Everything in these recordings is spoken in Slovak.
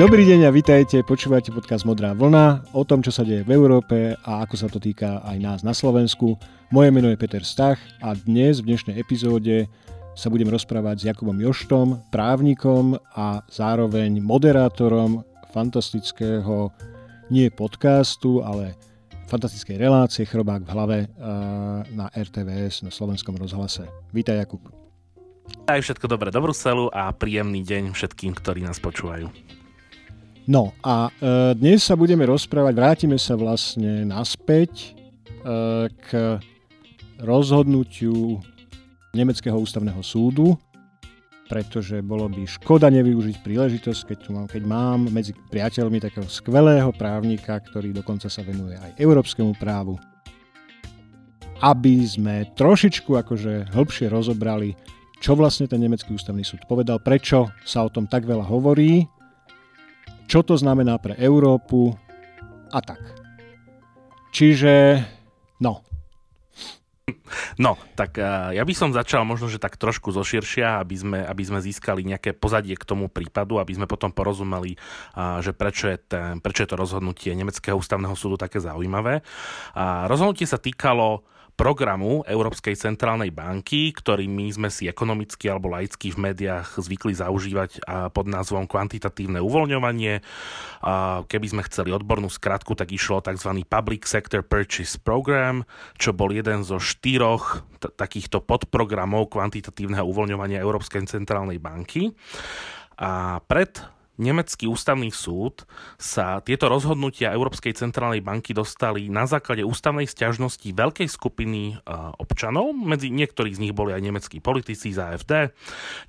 Dobrý deň a vitajte, počúvate podcast Modrá vlna o tom, čo sa deje v Európe a ako sa to týka aj nás na Slovensku. Moje meno je Peter Stach a dnes v dnešnej epizóde sa budem rozprávať s Jakubom Joštom, právnikom a zároveň moderátorom fantastického nie podcastu, ale fantastickej relácie Chrobák v hlave eh, na RTVS na slovenskom rozhlase. Vítaj Jakub. Aj všetko dobré do Bruselu a príjemný deň všetkým, ktorí nás počúvajú. No a e, dnes sa budeme rozprávať, vrátime sa vlastne naspäť e, k rozhodnutiu Nemeckého ústavného súdu, pretože bolo by škoda nevyužiť príležitosť, keď, tu mám, keď mám medzi priateľmi takého skvelého právnika, ktorý dokonca sa venuje aj európskemu právu, aby sme trošičku akože hĺbšie rozobrali, čo vlastne ten nemecký ústavný súd povedal, prečo sa o tom tak veľa hovorí čo to znamená pre Európu a tak. Čiže, no. No, tak uh, ja by som začal možno, že tak trošku zoširšia, aby sme, aby sme získali nejaké pozadie k tomu prípadu, aby sme potom porozumeli, uh, že prečo je, ten, prečo je to rozhodnutie Nemeckého ústavného súdu také zaujímavé. Rozhodnutie sa týkalo programu Európskej centrálnej banky, ktorý my sme si ekonomicky alebo laicky v médiách zvykli zaužívať pod názvom kvantitatívne uvoľňovanie. Keby sme chceli odbornú skratku, tak išlo o tzv. Public Sector Purchase Program, čo bol jeden zo štyroch t- takýchto podprogramov kvantitatívneho uvoľňovania Európskej centrálnej banky. A pred nemecký ústavný súd sa tieto rozhodnutia Európskej centrálnej banky dostali na základe ústavnej stiažnosti veľkej skupiny občanov. Medzi niektorých z nich boli aj nemeckí politici z AFD,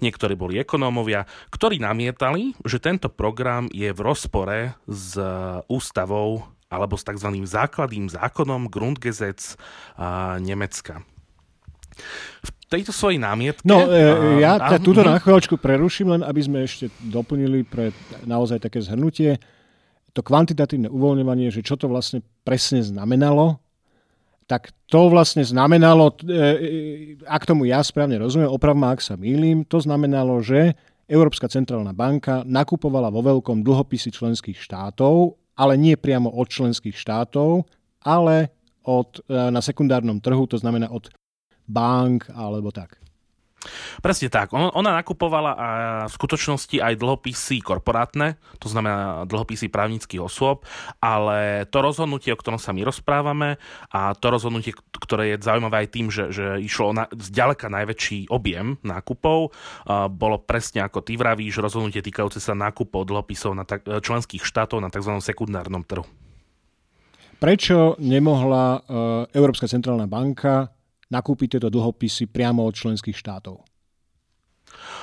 niektorí boli ekonómovia, ktorí namietali, že tento program je v rozpore s ústavou alebo s tzv. základným zákonom Grundgesetz Nemecka. V tejto svojej námietke... No, e, ja a, túto na chvíľočku preruším, len aby sme ešte doplnili pre naozaj také zhrnutie. To kvantitatívne uvoľňovanie, že čo to vlastne presne znamenalo, tak to vlastne znamenalo, e, e, ak tomu ja správne rozumiem, oprav ma, ak sa mýlim, to znamenalo, že Európska centrálna banka nakupovala vo veľkom dlhopisy členských štátov, ale nie priamo od členských štátov, ale od, na sekundárnom trhu, to znamená od bank alebo tak. Presne tak. Ona nakupovala a v skutočnosti aj dlhopisy korporátne, to znamená dlhopisy právnických osôb, ale to rozhodnutie, o ktorom sa my rozprávame a to rozhodnutie, ktoré je zaujímavé aj tým, že, že išlo o na, zďaleka najväčší objem nákupov, bolo presne ako ty vravíš, rozhodnutie týkajúce sa nákupov dlhopisov na tak, členských štátov na tzv. sekundárnom trhu. Prečo nemohla Európska centrálna banka nakúpiť tieto dlhopisy priamo od členských štátov.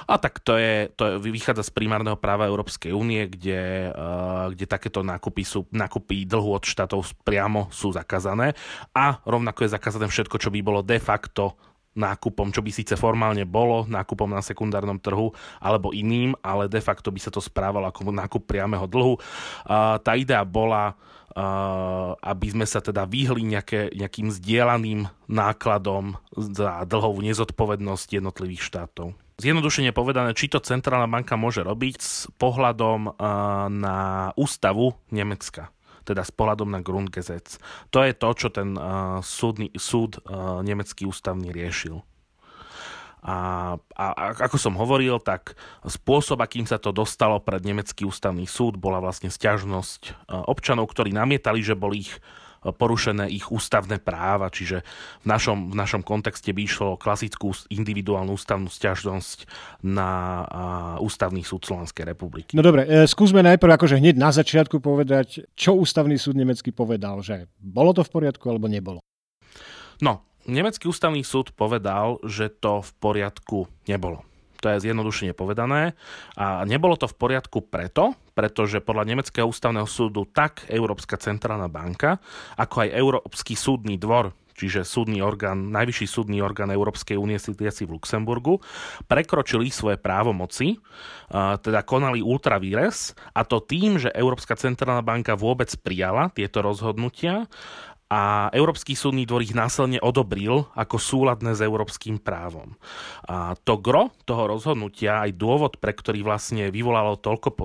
A tak to, je, to vychádza z primárneho práva Európskej únie, kde, uh, kde takéto nákupy, sú, nákupy dlhu od štátov priamo sú zakázané a rovnako je zakázané všetko, čo by bolo de facto nákupom, čo by síce formálne bolo nákupom na sekundárnom trhu alebo iným, ale de facto by sa to správalo ako nákup priameho dlhu. Uh, tá idea bola aby sme sa teda vyhli nejaké, nejakým zdieľaným nákladom za dlhovú nezodpovednosť jednotlivých štátov. Zjednodušene povedané, či to Centrálna banka môže robiť s pohľadom na ústavu Nemecka teda s pohľadom na Grundgesetz. To je to, čo ten uh, súdny, súd uh, nemecký ústavný riešil. A, a, a ako som hovoril, tak spôsob, akým sa to dostalo pred nemecký ústavný súd, bola vlastne stiažnosť e, občanov, ktorí namietali, že boli ich e, porušené ich ústavné práva, čiže v našom, v našom kontexte by išlo klasickú individuálnu ústavnú stiažnosť na ústavný súd Slovenskej republiky. No dobre, e, skúsme najprv akože hneď na začiatku povedať, čo ústavný súd nemecký povedal, že bolo to v poriadku alebo nebolo. No, Nemecký ústavný súd povedal, že to v poriadku nebolo. To je zjednodušene povedané. A nebolo to v poriadku preto, pretože podľa Nemeckého ústavného súdu tak Európska centrálna banka, ako aj Európsky súdny dvor, čiže súdny orgán, najvyšší súdny orgán Európskej únie sídliaci v Luxemburgu, prekročili svoje právomoci, teda konali ultravíres a to tým, že Európska centrálna banka vôbec prijala tieto rozhodnutia a Európsky súdny dvor ich následne odobril ako súladné s európskym právom. A to gro toho rozhodnutia, aj dôvod, pre ktorý vlastne vyvolalo toľko, uh,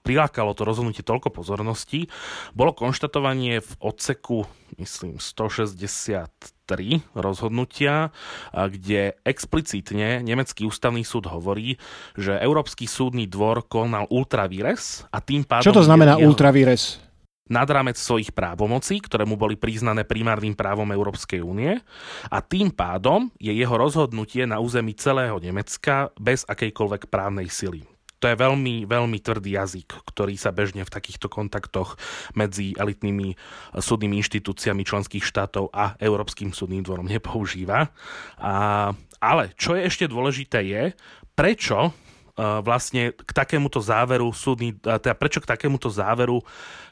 prilákalo to rozhodnutie toľko pozornosti, bolo konštatovanie v odseku, myslím, 163 rozhodnutia, kde explicitne nemecký ústavný súd hovorí, že Európsky súdny dvor konal ultravires a tým pádom... Čo to znamená jeho... ultravires? Nad rámec svojich právomocí, ktoré mu boli priznané primárnym právom Európskej únie a tým pádom je jeho rozhodnutie na území celého Nemecka bez akejkoľvek právnej sily. To je veľmi, veľmi tvrdý jazyk, ktorý sa bežne v takýchto kontaktoch medzi elitnými súdnymi inštitúciami členských štátov a Európskym súdnym dvorom nepoužíva. A, ale čo je ešte dôležité je, prečo vlastne k takémuto záveru súdny, teda prečo k takémuto záveru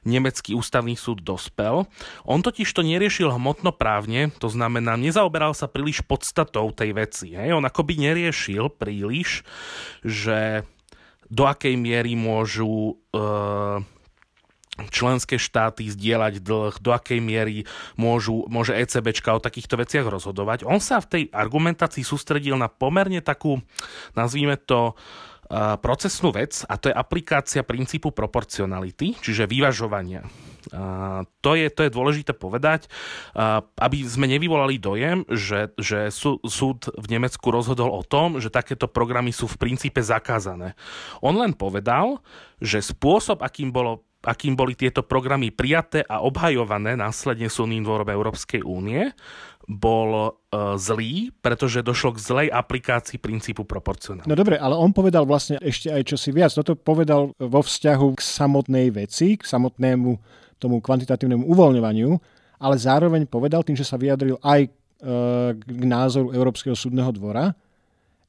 nemecký ústavný súd dospel. On totiž to neriešil hmotnoprávne, to znamená, nezaoberal sa príliš podstatou tej veci. Hej? On akoby neriešil príliš, že do akej miery môžu uh, členské štáty zdieľať dlh, do akej miery môžu, môže ECBčka o takýchto veciach rozhodovať. On sa v tej argumentácii sústredil na pomerne takú, nazvíme to, procesnú vec a to je aplikácia princípu proporcionality, čiže vyvažovania. To, je, to je dôležité povedať, aby sme nevyvolali dojem, že, že súd v Nemecku rozhodol o tom, že takéto programy sú v princípe zakázané. On len povedal, že spôsob, akým bolo akým boli tieto programy prijaté a obhajované následne súdnym dvorom Európskej únie, bol uh, zlý, pretože došlo k zlej aplikácii princípu proporcionálnosti. No dobre, ale on povedal vlastne ešte aj čosi viac. Toto povedal vo vzťahu k samotnej veci, k samotnému tomu kvantitatívnemu uvoľňovaniu, ale zároveň povedal tým, že sa vyjadril aj uh, k názoru Európskeho súdneho dvora,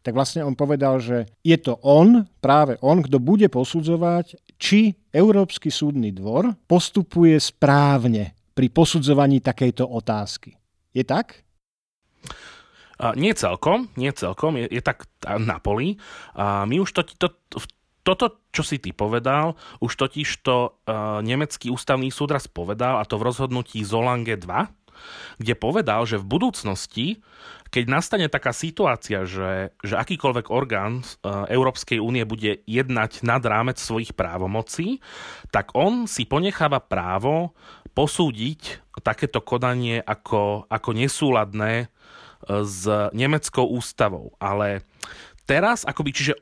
tak vlastne on povedal, že je to on, práve on, kto bude posudzovať, či Európsky súdny dvor postupuje správne pri posudzovaní takejto otázky. Je tak? Uh, nie celkom, nie celkom, je, je tak na poli. Uh, my už to, to, toto, čo si ty povedal, už totiž to uh, nemecký ústavný súd raz povedal, a to v rozhodnutí Zolange 2, kde povedal, že v budúcnosti, keď nastane taká situácia, že, že akýkoľvek orgán uh, Európskej únie bude jednať nad rámec svojich právomocí, tak on si ponecháva právo posúdiť takéto konanie ako, ako nesúladné e, s nemeckou ústavou. Ale teraz, akoby, čiže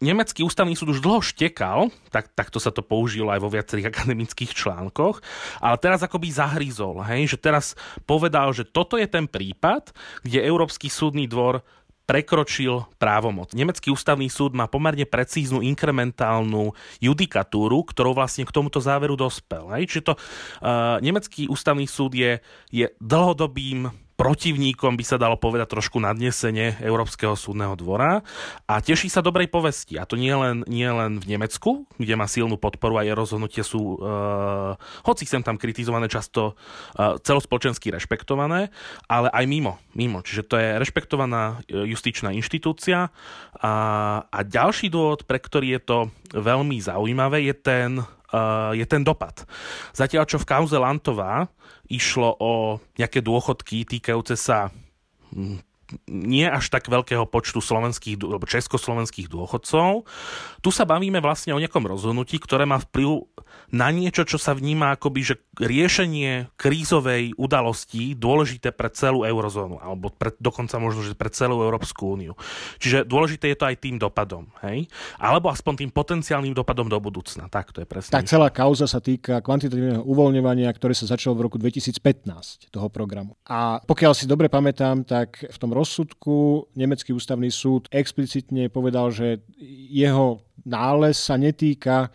nemecký ústavný súd už dlho štekal, tak, takto sa to použilo aj vo viacerých akademických článkoch, ale teraz akoby zahryzol, hej, že teraz povedal, že toto je ten prípad, kde Európsky súdny dvor prekročil právomoc. Nemecký ústavný súd má pomerne precíznu inkrementálnu judikatúru, ktorou vlastne k tomuto záveru dospel. Hej? Čiže to uh, nemecký ústavný súd je, je dlhodobým protivníkom, by sa dalo povedať trošku nadnesenie Európskeho súdneho dvora a teší sa dobrej povesti. A to nie len, nie len v Nemecku, kde má silnú podporu a je rozhodnutie sú, uh, hoci sem tam kritizované, často uh, celospoločensky rešpektované, ale aj mimo. mimo. Čiže to je rešpektovaná e, justičná inštitúcia. A, a ďalší dôvod, pre ktorý je to veľmi zaujímavé, je ten je ten dopad. Zatiaľ, čo v kauze Lantová išlo o nejaké dôchodky týkajúce sa hm, nie až tak veľkého počtu slovenských, československých dôchodcov. Tu sa bavíme vlastne o nejakom rozhodnutí, ktoré má vplyv na niečo, čo sa vníma akoby, že riešenie krízovej udalosti dôležité pre celú eurozónu, alebo pre, dokonca možno, že pre celú Európsku úniu. Čiže dôležité je to aj tým dopadom, hej? Alebo aspoň tým potenciálnym dopadom do budúcna. Tak to je presne. Tak celá kauza sa týka kvantitatívneho uvoľňovania, ktoré sa začalo v roku 2015 toho programu. A pokiaľ si dobre pamätám, tak v tom rozsudku Nemecký ústavný súd explicitne povedal, že jeho nález sa netýka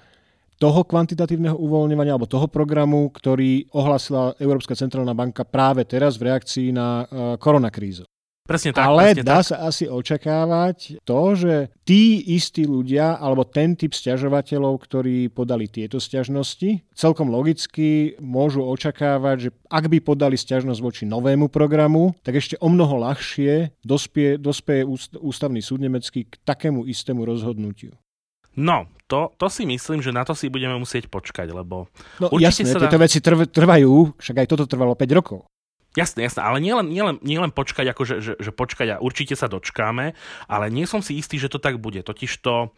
toho kvantitatívneho uvoľňovania alebo toho programu, ktorý ohlasila Európska centrálna banka práve teraz v reakcii na uh, koronakrízu. Presne tak. Ale presne dá tak. sa asi očakávať to, že tí istí ľudia alebo ten typ stiažovateľov, ktorí podali tieto stiažnosti, celkom logicky môžu očakávať, že ak by podali stiažnosť voči novému programu, tak ešte o mnoho ľahšie dospie, dospie ústavný súd nemecký k takému istému rozhodnutiu. No, to, to si myslím, že na to si budeme musieť počkať, lebo... No jasné, sa tieto veci trv, trvajú, však aj toto trvalo 5 rokov. Jasné, jasné, ale nielen, nielen, nielen počkať, ako že, že, že počkať a určite sa dočkáme, ale nie som si istý, že to tak bude. Totiž to,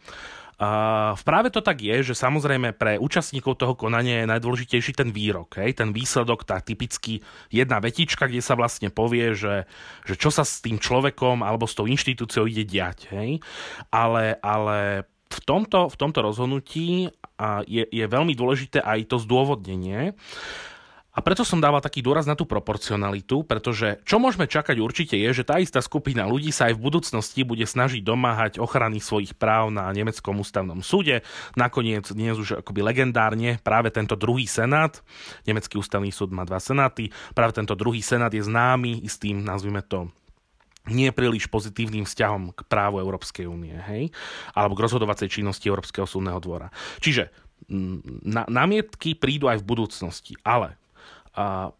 Uh, práve to tak je, že samozrejme pre účastníkov toho konania je najdôležitejší ten výrok, hej? ten výsledok, tá typicky jedna vetička, kde sa vlastne povie, že, že čo sa s tým človekom alebo s tou inštitúciou ide diať. Hej? Ale, ale v tomto, v tomto rozhodnutí je, je veľmi dôležité aj to zdôvodnenie. A preto som dával taký dôraz na tú proporcionalitu, pretože čo môžeme čakať určite je, že tá istá skupina ľudí sa aj v budúcnosti bude snažiť domáhať ochrany svojich práv na nemeckom ústavnom súde. Nakoniec dnes už akoby legendárne práve tento druhý senát, nemecký ústavný súd má dva senáty, práve tento druhý senát je známy istým, nazvime to, nie príliš pozitívnym vzťahom k právu Európskej únie, hej? Alebo k rozhodovacej činnosti Európskeho súdneho dvora. Čiže na, námietky prídu aj v budúcnosti, ale a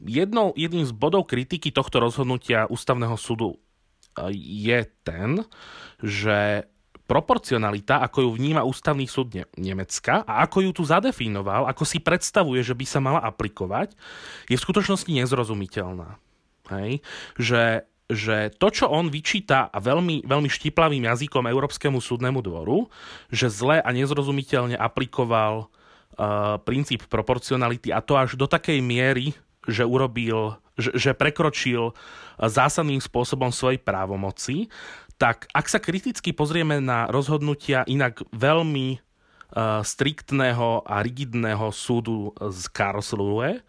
jednou, jedným z bodov kritiky tohto rozhodnutia ústavného súdu je ten, že proporcionalita, ako ju vníma ústavný súd Nemecka a ako ju tu zadefinoval, ako si predstavuje, že by sa mala aplikovať, je v skutočnosti nezrozumiteľná. Hej? Že že to, čo on vyčíta a veľmi, veľmi štiplavým jazykom Európskemu súdnemu dvoru, že zle a nezrozumiteľne aplikoval uh, princíp proporcionality a to až do takej miery, že urobil, že, že prekročil zásadným spôsobom svojej právomoci, tak ak sa kriticky pozrieme na rozhodnutia inak veľmi Eh, striktného a rigidného súdu z Karlsruhe,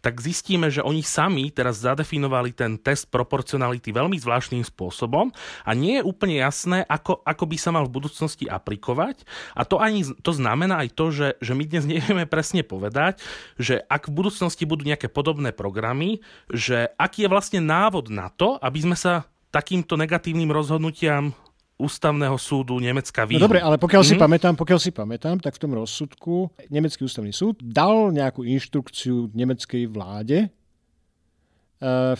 tak zistíme, že oni sami teraz zadefinovali ten test proporcionality veľmi zvláštnym spôsobom a nie je úplne jasné, ako, ako by sa mal v budúcnosti aplikovať. A to, ani, to znamená aj to, že, že my dnes nevieme presne povedať, že ak v budúcnosti budú nejaké podobné programy, že aký je vlastne návod na to, aby sme sa takýmto negatívnym rozhodnutiam ústavného súdu Nemecka vyhnú. No dobre, ale pokiaľ mm-hmm. si mhm. pamätám, pokiaľ si pamätám, tak v tom rozsudku Nemecký ústavný súd dal nejakú inštrukciu nemeckej vláde e,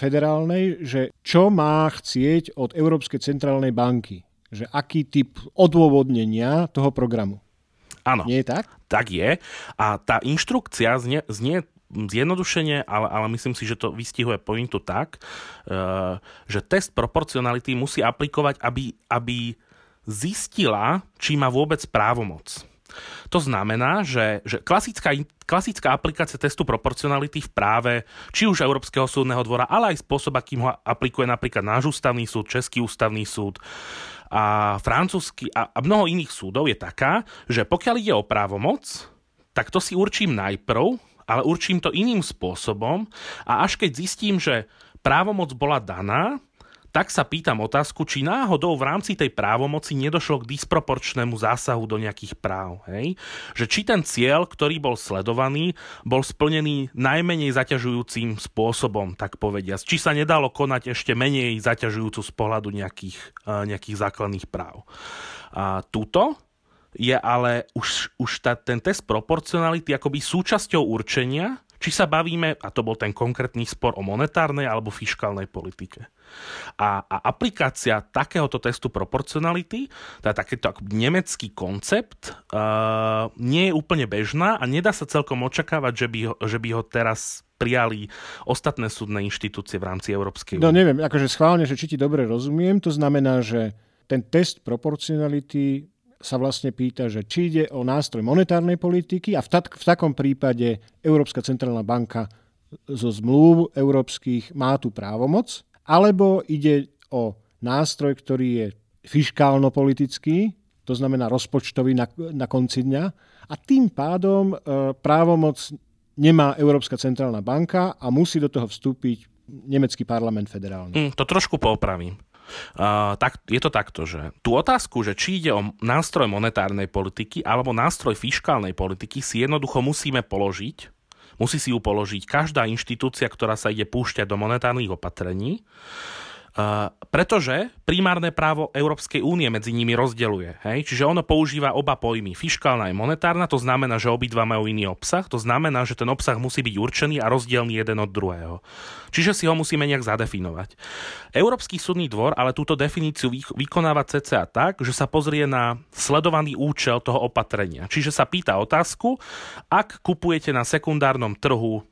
federálnej, že čo má chcieť od Európskej centrálnej banky. Že aký typ odôvodnenia toho programu. Áno. Nie je tak? Tak je. A tá inštrukcia znie, znie zjednodušenie, ale, ale myslím si, že to vystihuje pointu tak, eh, že test proporcionality musí aplikovať, aby, aby zistila, či má vôbec právomoc. To znamená, že, že klasická, klasická aplikácia testu proporcionality v práve, či už Európskeho súdneho dvora, ale aj spôsob, akým ho aplikuje napríklad náš ústavný súd, Český ústavný súd a francúzsky a, a mnoho iných súdov je taká, že pokiaľ ide o právomoc, tak to si určím najprv ale určím to iným spôsobom a až keď zistím, že právomoc bola daná, tak sa pýtam otázku, či náhodou v rámci tej právomoci nedošlo k disproporčnému zásahu do nejakých práv. Hej? Že či ten cieľ, ktorý bol sledovaný, bol splnený najmenej zaťažujúcim spôsobom, tak povediať. Či sa nedalo konať ešte menej zaťažujúcu z pohľadu nejakých, uh, nejakých základných práv. A túto je ale už, už tá, ten test proporcionality akoby súčasťou určenia, či sa bavíme, a to bol ten konkrétny spor o monetárnej alebo fiskálnej politike. A, a aplikácia takéhoto testu proporcionality, teda takýto nemecký koncept, uh, nie je úplne bežná a nedá sa celkom očakávať, že by ho, že by ho teraz prijali ostatné súdne inštitúcie v rámci Európskej únie. No neviem, akože schválne, že či ti dobre rozumiem, to znamená, že ten test proporcionality sa vlastne pýta, že či ide o nástroj monetárnej politiky a v, tak, v takom prípade Európska centrálna banka zo zmluv európskych má tú právomoc, alebo ide o nástroj, ktorý je fiškálno-politický, to znamená rozpočtový na, na konci dňa, a tým pádom e, právomoc nemá Európska centrálna banka a musí do toho vstúpiť nemecký parlament federálny. Mm, to trošku poopravím. Tak, je to takto, že tú otázku, že či ide o nástroj monetárnej politiky alebo nástroj fiskálnej politiky si jednoducho musíme položiť. Musí si ju položiť každá inštitúcia, ktorá sa ide púšťať do monetárnych opatrení. Uh, pretože primárne právo Európskej únie medzi nimi rozdeluje. Hej? Čiže ono používa oba pojmy, fiskálna a monetárna, to znamená, že obidva majú iný obsah, to znamená, že ten obsah musí byť určený a rozdielný jeden od druhého. Čiže si ho musíme nejak zadefinovať. Európsky súdny dvor ale túto definíciu vykonáva cca tak, že sa pozrie na sledovaný účel toho opatrenia. Čiže sa pýta otázku, ak kupujete na sekundárnom trhu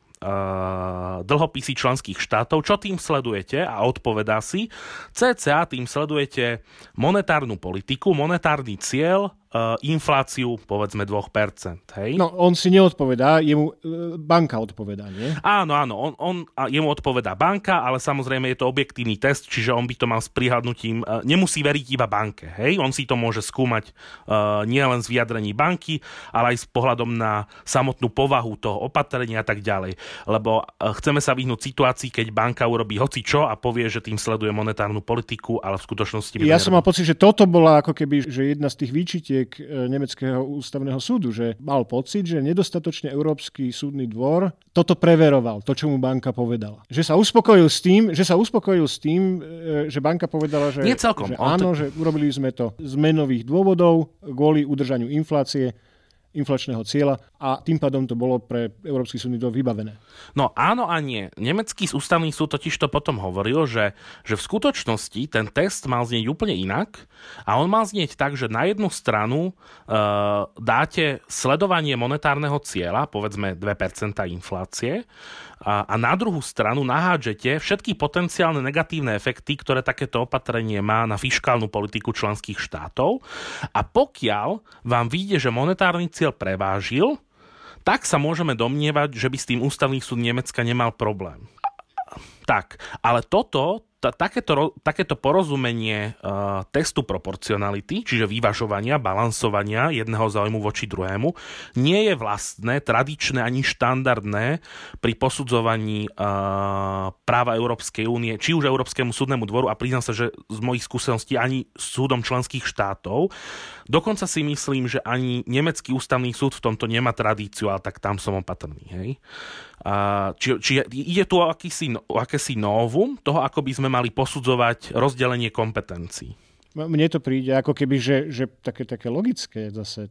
dlhopisy členských štátov. Čo tým sledujete? A odpovedá si, CCA tým sledujete monetárnu politiku, monetárny cieľ infláciu povedzme 2%. Hej? No, on si neodpovedá, jemu uh, banka odpovedá, nie? Áno, áno, on, on, jemu odpovedá banka, ale samozrejme je to objektívny test, čiže on by to mal s prihľadnutím, uh, nemusí veriť iba banke, hej? On si to môže skúmať uh, nielen z vyjadrení banky, ale aj s pohľadom na samotnú povahu toho opatrenia a tak ďalej. Lebo chceme sa vyhnúť situácii, keď banka urobí hoci čo a povie, že tým sleduje monetárnu politiku, ale v skutočnosti... Ja som mal pocit, že toto bola ako keby že jedna z tých výčitiek rozsudok e, Nemeckého ústavného súdu, že mal pocit, že nedostatočne Európsky súdny dvor toto preveroval, to, čo mu banka povedala. Že sa uspokojil s tým, že sa uspokojil s tým, e, že banka povedala, že, Nie celkom. že áno, to... že urobili sme to z menových dôvodov kvôli udržaniu inflácie inflačného cieľa a tým pádom to bolo pre Európsky súdny dvor vybavené. No áno a nie. Nemecký ústavný súd totiž to potom hovoril, že, že v skutočnosti ten test mal znieť úplne inak a on mal znieť tak, že na jednu stranu e, dáte sledovanie monetárneho cieľa, povedzme 2% inflácie, a, a na druhú stranu nahádžete všetky potenciálne negatívne efekty, ktoré takéto opatrenie má na fiskálnu politiku členských štátov. A pokiaľ vám vyjde, že monetárny cieľ prevážil, tak sa môžeme domnievať, že by s tým ústavný súd Nemecka nemal problém. Tak, ale toto, t- takéto, takéto porozumenie uh, testu proporcionality, čiže vyvažovania, balansovania jedného záujmu voči druhému, nie je vlastné, tradičné ani štandardné pri posudzovaní uh, práva Európskej únie, či už Európskemu súdnemu dvoru a priznám sa, že z mojich skúseností ani súdom členských štátov. Dokonca si myslím, že ani nemecký ústavný súd v tomto nemá tradíciu, ale tak tam som opatrný. Hej? Uh, či, či ide tu o akýsi, o akési novum toho, ako by sme mali posudzovať rozdelenie kompetencií. Mne to príde ako keby, že, že také, také logické zase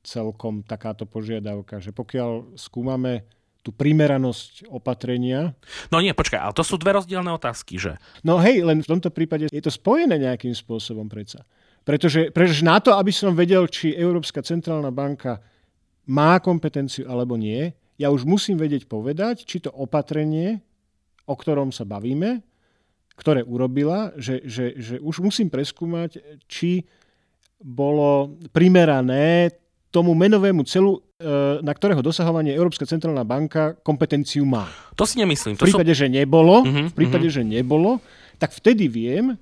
celkom takáto požiadavka, že pokiaľ skúmame tú primeranosť opatrenia. No nie, počkaj, ale to sú dve rozdielne otázky, že? No hej, len v tomto prípade je to spojené nejakým spôsobom predsa. Pretože, pretože na to, aby som vedel, či Európska centrálna banka má kompetenciu alebo nie, ja už musím vedieť povedať, či to opatrenie, o ktorom sa bavíme, ktoré urobila, že, že, že už musím preskúmať, či bolo primerané tomu menovému celu, e, na ktorého dosahovanie Európska centrálna banka kompetenciu má. To si nemyslím. To v prípade, sú... že nebolo, uh-huh, v prípade, uh-huh. že nebolo, tak vtedy viem,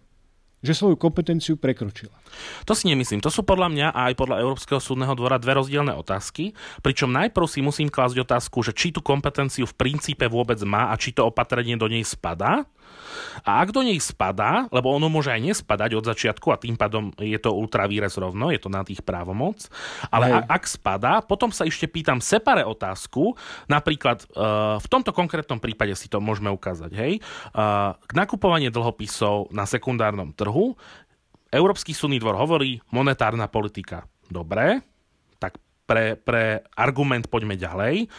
že svoju kompetenciu prekročila. To si nemyslím. To sú podľa mňa a aj podľa Európskeho súdneho dvora dve rozdielne otázky, pričom najprv si musím klásť otázku, že či tú kompetenciu v princípe vôbec má a či to opatrenie do nej spadá. A ak do nej spadá, lebo ono môže aj nespadať od začiatku a tým pádom je to ultravírez rovno, je to na tých právomoc, ale a, ak spadá, potom sa ešte pýtam separe otázku, napríklad uh, v tomto konkrétnom prípade si to môžeme ukázať, hej, uh, nakupovanie dlhopisov na sekundárnom trhu, Európsky súdny dvor hovorí, monetárna politika. Dobre, tak pre, pre argument poďme ďalej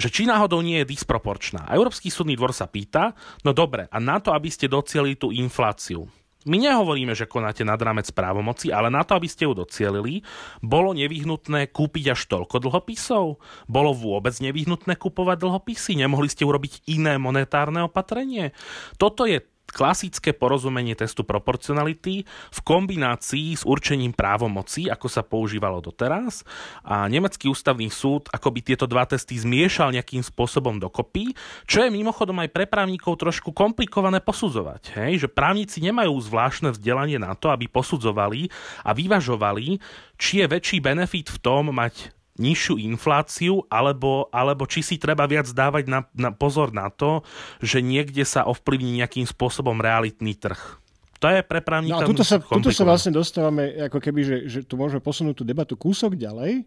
že či náhodou nie je disproporčná. A Európsky súdny dvor sa pýta, no dobre, a na to, aby ste docielili tú infláciu, my nehovoríme, že konáte nad rámec právomoci, ale na to, aby ste ju docielili, bolo nevyhnutné kúpiť až toľko dlhopisov? Bolo vôbec nevyhnutné kupovať dlhopisy? Nemohli ste urobiť iné monetárne opatrenie? Toto je klasické porozumenie testu proporcionality v kombinácii s určením právomocí, ako sa používalo doteraz. A nemecký ústavný súd akoby tieto dva testy zmiešal nejakým spôsobom dokopy, čo je mimochodom aj pre právnikov trošku komplikované posudzovať. Hej? Že právnici nemajú zvláštne vzdelanie na to, aby posudzovali a vyvažovali, či je väčší benefit v tom mať nižšiu infláciu, alebo, alebo či si treba viac dávať na, na pozor na to, že niekde sa ovplyvní nejakým spôsobom realitný trh. To je pre právnika no a tuto sa, tuto sa vlastne dostávame, ako keby, že, že tu môžeme posunúť tú debatu kúsok ďalej,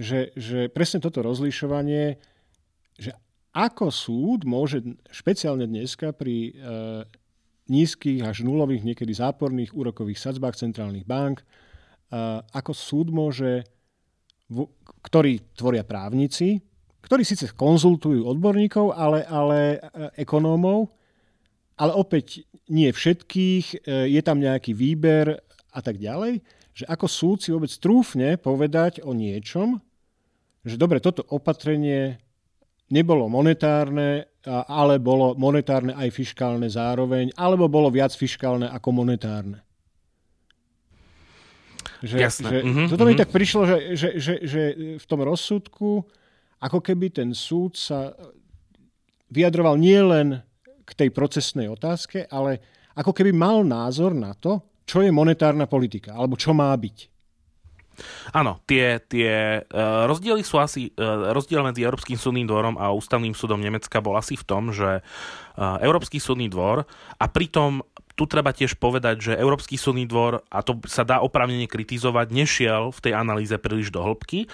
že, že presne toto rozlišovanie, že ako súd môže špeciálne dneska pri e, nízkych až nulových, niekedy záporných úrokových sadzbách centrálnych bank, ako súd môže, ktorí tvoria právnici, ktorí síce konzultujú odborníkov, ale, ale e, ekonómov, ale opäť nie všetkých, e, je tam nejaký výber a tak ďalej, že ako súd si vôbec trúfne povedať o niečom, že dobre, toto opatrenie nebolo monetárne, ale bolo monetárne aj fiskálne zároveň, alebo bolo viac fiskálne ako monetárne. Že, Jasné. Že, mm-hmm, toto mi mm-hmm. tak prišlo, že, že, že, že v tom rozsudku, ako keby ten súd sa vyjadroval nielen k tej procesnej otázke, ale ako keby mal názor na to, čo je monetárna politika, alebo čo má byť. Áno, tie, tie uh, rozdiely sú asi, uh, rozdiel medzi Európskym súdnym dvorom a Ústavným súdom Nemecka bol asi v tom, že uh, Európsky súdny dvor a pritom tu treba tiež povedať, že Európsky súdny dvor, a to sa dá oprávnene kritizovať, nešiel v tej analýze príliš do hĺbky,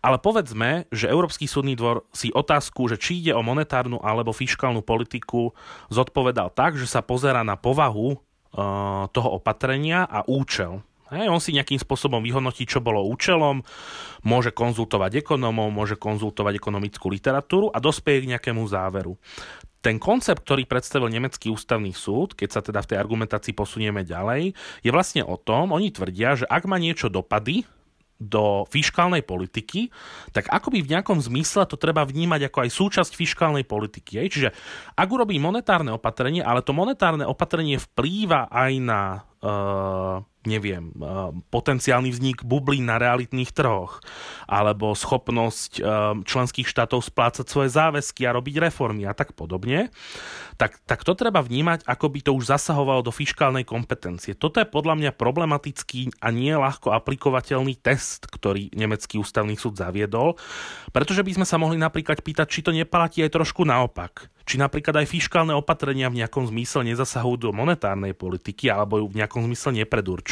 ale povedzme, že Európsky súdny dvor si otázku, že či ide o monetárnu alebo fiskálnu politiku, zodpovedal tak, že sa pozera na povahu uh, toho opatrenia a účel. Hej, on si nejakým spôsobom vyhodnotí, čo bolo účelom, môže konzultovať ekonomov, môže konzultovať ekonomickú literatúru a dospieje k nejakému záveru. Ten koncept, ktorý predstavil Nemecký ústavný súd, keď sa teda v tej argumentácii posunieme ďalej, je vlastne o tom, oni tvrdia, že ak má niečo dopady do fiškálnej politiky, tak akoby v nejakom zmysle to treba vnímať ako aj súčasť fiškálnej politiky. Hej? Čiže ak urobí monetárne opatrenie, ale to monetárne opatrenie vplýva aj na uh, neviem, eh, potenciálny vznik bublín na realitných trhoch, alebo schopnosť eh, členských štátov splácať svoje záväzky a robiť reformy a tak podobne, tak, tak to treba vnímať, ako by to už zasahovalo do fiskálnej kompetencie. Toto je podľa mňa problematický a nie ľahko aplikovateľný test, ktorý Nemecký ústavný súd zaviedol, pretože by sme sa mohli napríklad pýtať, či to neplatí aj trošku naopak či napríklad aj fiskálne opatrenia v nejakom zmysle nezasahujú do monetárnej politiky alebo ju v nejakom zmysle nepredurčujú.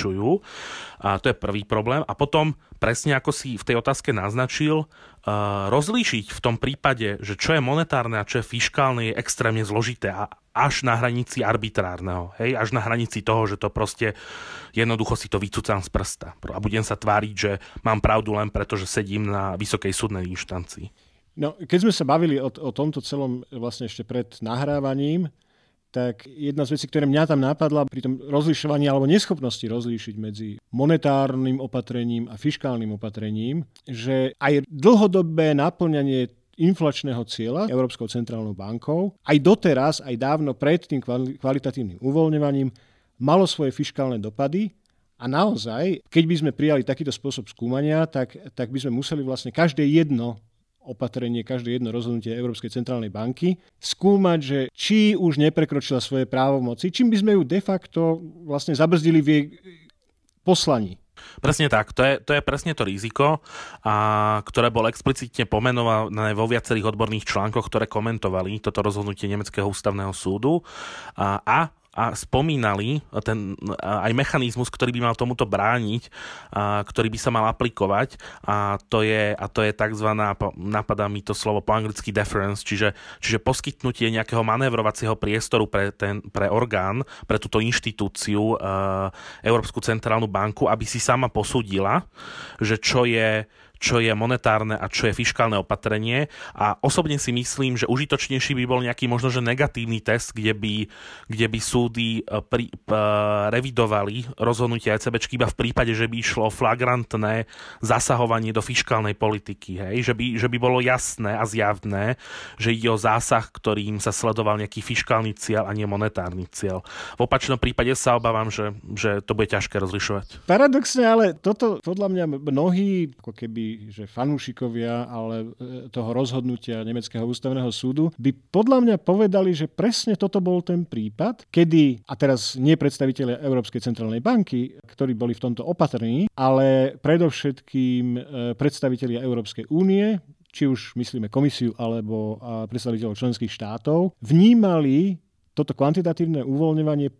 A to je prvý problém. A potom, presne ako si v tej otázke naznačil, uh, rozlíšiť v tom prípade, že čo je monetárne a čo je fiskálne, je extrémne zložité a až na hranici arbitrárneho. Hej? Až na hranici toho, že to proste jednoducho si to vycúcam z prsta. A budem sa tváriť, že mám pravdu len preto, že sedím na vysokej súdnej inštancii. No, keď sme sa bavili o, o tomto celom vlastne ešte pred nahrávaním, tak jedna z vecí, ktoré mňa tam napadla pri tom rozlišovaní alebo neschopnosti rozlíšiť medzi monetárnym opatrením a fiskálnym opatrením, že aj dlhodobé naplňanie inflačného cieľa Európskou centrálnou bankou aj doteraz, aj dávno pred tým kvalitatívnym uvoľňovaním malo svoje fiskálne dopady a naozaj, keď by sme prijali takýto spôsob skúmania, tak, tak by sme museli vlastne každé jedno opatrenie, každé jedno rozhodnutie Európskej centrálnej banky, skúmať, že či už neprekročila svoje právomoci, čím by sme ju de facto vlastne zabrzdili v jej poslaní. Presne tak, to je, to je presne to riziko, a, ktoré bolo explicitne pomenované vo viacerých odborných článkoch, ktoré komentovali toto rozhodnutie Nemeckého ústavného súdu a, a a spomínali ten, aj mechanizmus, ktorý by mal tomuto brániť, a, ktorý by sa mal aplikovať a to je, a to je tzv. napadá mi to slovo po anglicky deference, čiže, čiže poskytnutie nejakého manévrovacieho priestoru pre, ten, pre orgán, pre túto inštitúciu e, Európsku centrálnu banku, aby si sama posúdila, že čo je čo je monetárne a čo je fiskálne opatrenie. A osobne si myslím, že užitočnejší by bol nejaký možno že negatívny test, kde by, kde by súdy e, pri, e, revidovali rozhodnutia ECB iba v prípade, že by išlo flagrantné zasahovanie do fiskálnej politiky. Hej? Že, by, že by bolo jasné a zjavné, že ide o zásah, ktorým sa sledoval nejaký fiskálny cieľ a nie monetárny cieľ. V opačnom prípade sa obávam, že, že to bude ťažké rozlišovať. Paradoxne, ale toto podľa mňa mnohí ako keby že fanúšikovia ale e, toho rozhodnutia Nemeckého ústavného súdu by podľa mňa povedali, že presne toto bol ten prípad, kedy, a teraz nie predstaviteľe Európskej centrálnej banky, ktorí boli v tomto opatrní, ale predovšetkým e, predstavitelia Európskej únie, či už myslíme komisiu alebo predstaviteľov členských štátov, vnímali toto kvantitatívne uvoľňovanie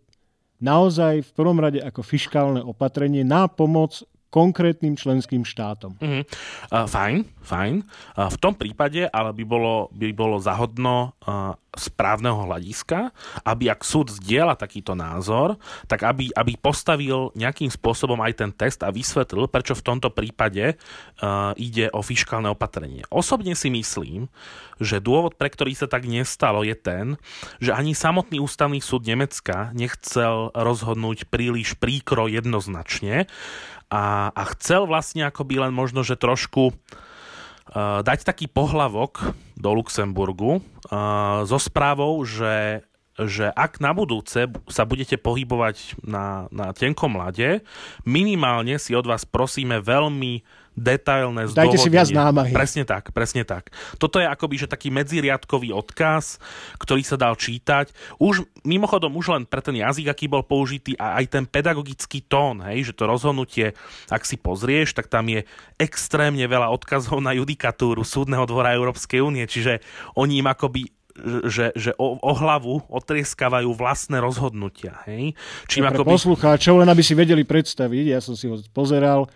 naozaj v prvom rade ako fiskálne opatrenie na pomoc konkrétnym členským štátom. Uh-huh. Uh, fajn, fajn. Uh, v tom prípade ale by bolo, by bolo zahodno uh, správneho hľadiska, aby ak súd zdieľa takýto názor, tak aby, aby postavil nejakým spôsobom aj ten test a vysvetlil, prečo v tomto prípade uh, ide o fiskálne opatrenie. Osobne si myslím, že dôvod, pre ktorý sa tak nestalo, je ten, že ani samotný ústavný súd Nemecka nechcel rozhodnúť príliš príkro jednoznačne a, a chcel vlastne akoby len možno, že trošku uh, dať taký pohlavok do Luxemburgu uh, so správou, že že ak na budúce sa budete pohybovať na, na tenkom lade, minimálne si od vás prosíme veľmi detailné zdôvodnenie. Dajte si viac námahy. Presne tak, presne tak. Toto je akoby, že taký medziriadkový odkaz, ktorý sa dal čítať. Už, mimochodom, už len pre ten jazyk, aký bol použitý a aj ten pedagogický tón, hej, že to rozhodnutie, ak si pozrieš, tak tam je extrémne veľa odkazov na judikatúru Súdneho dvora Európskej únie, čiže oni im akoby že, že o, o hlavu otrieskávajú vlastné rozhodnutia. Hej? Čím ja, akoby... poslucháčov, len aby si vedeli predstaviť, ja som si ho pozeral,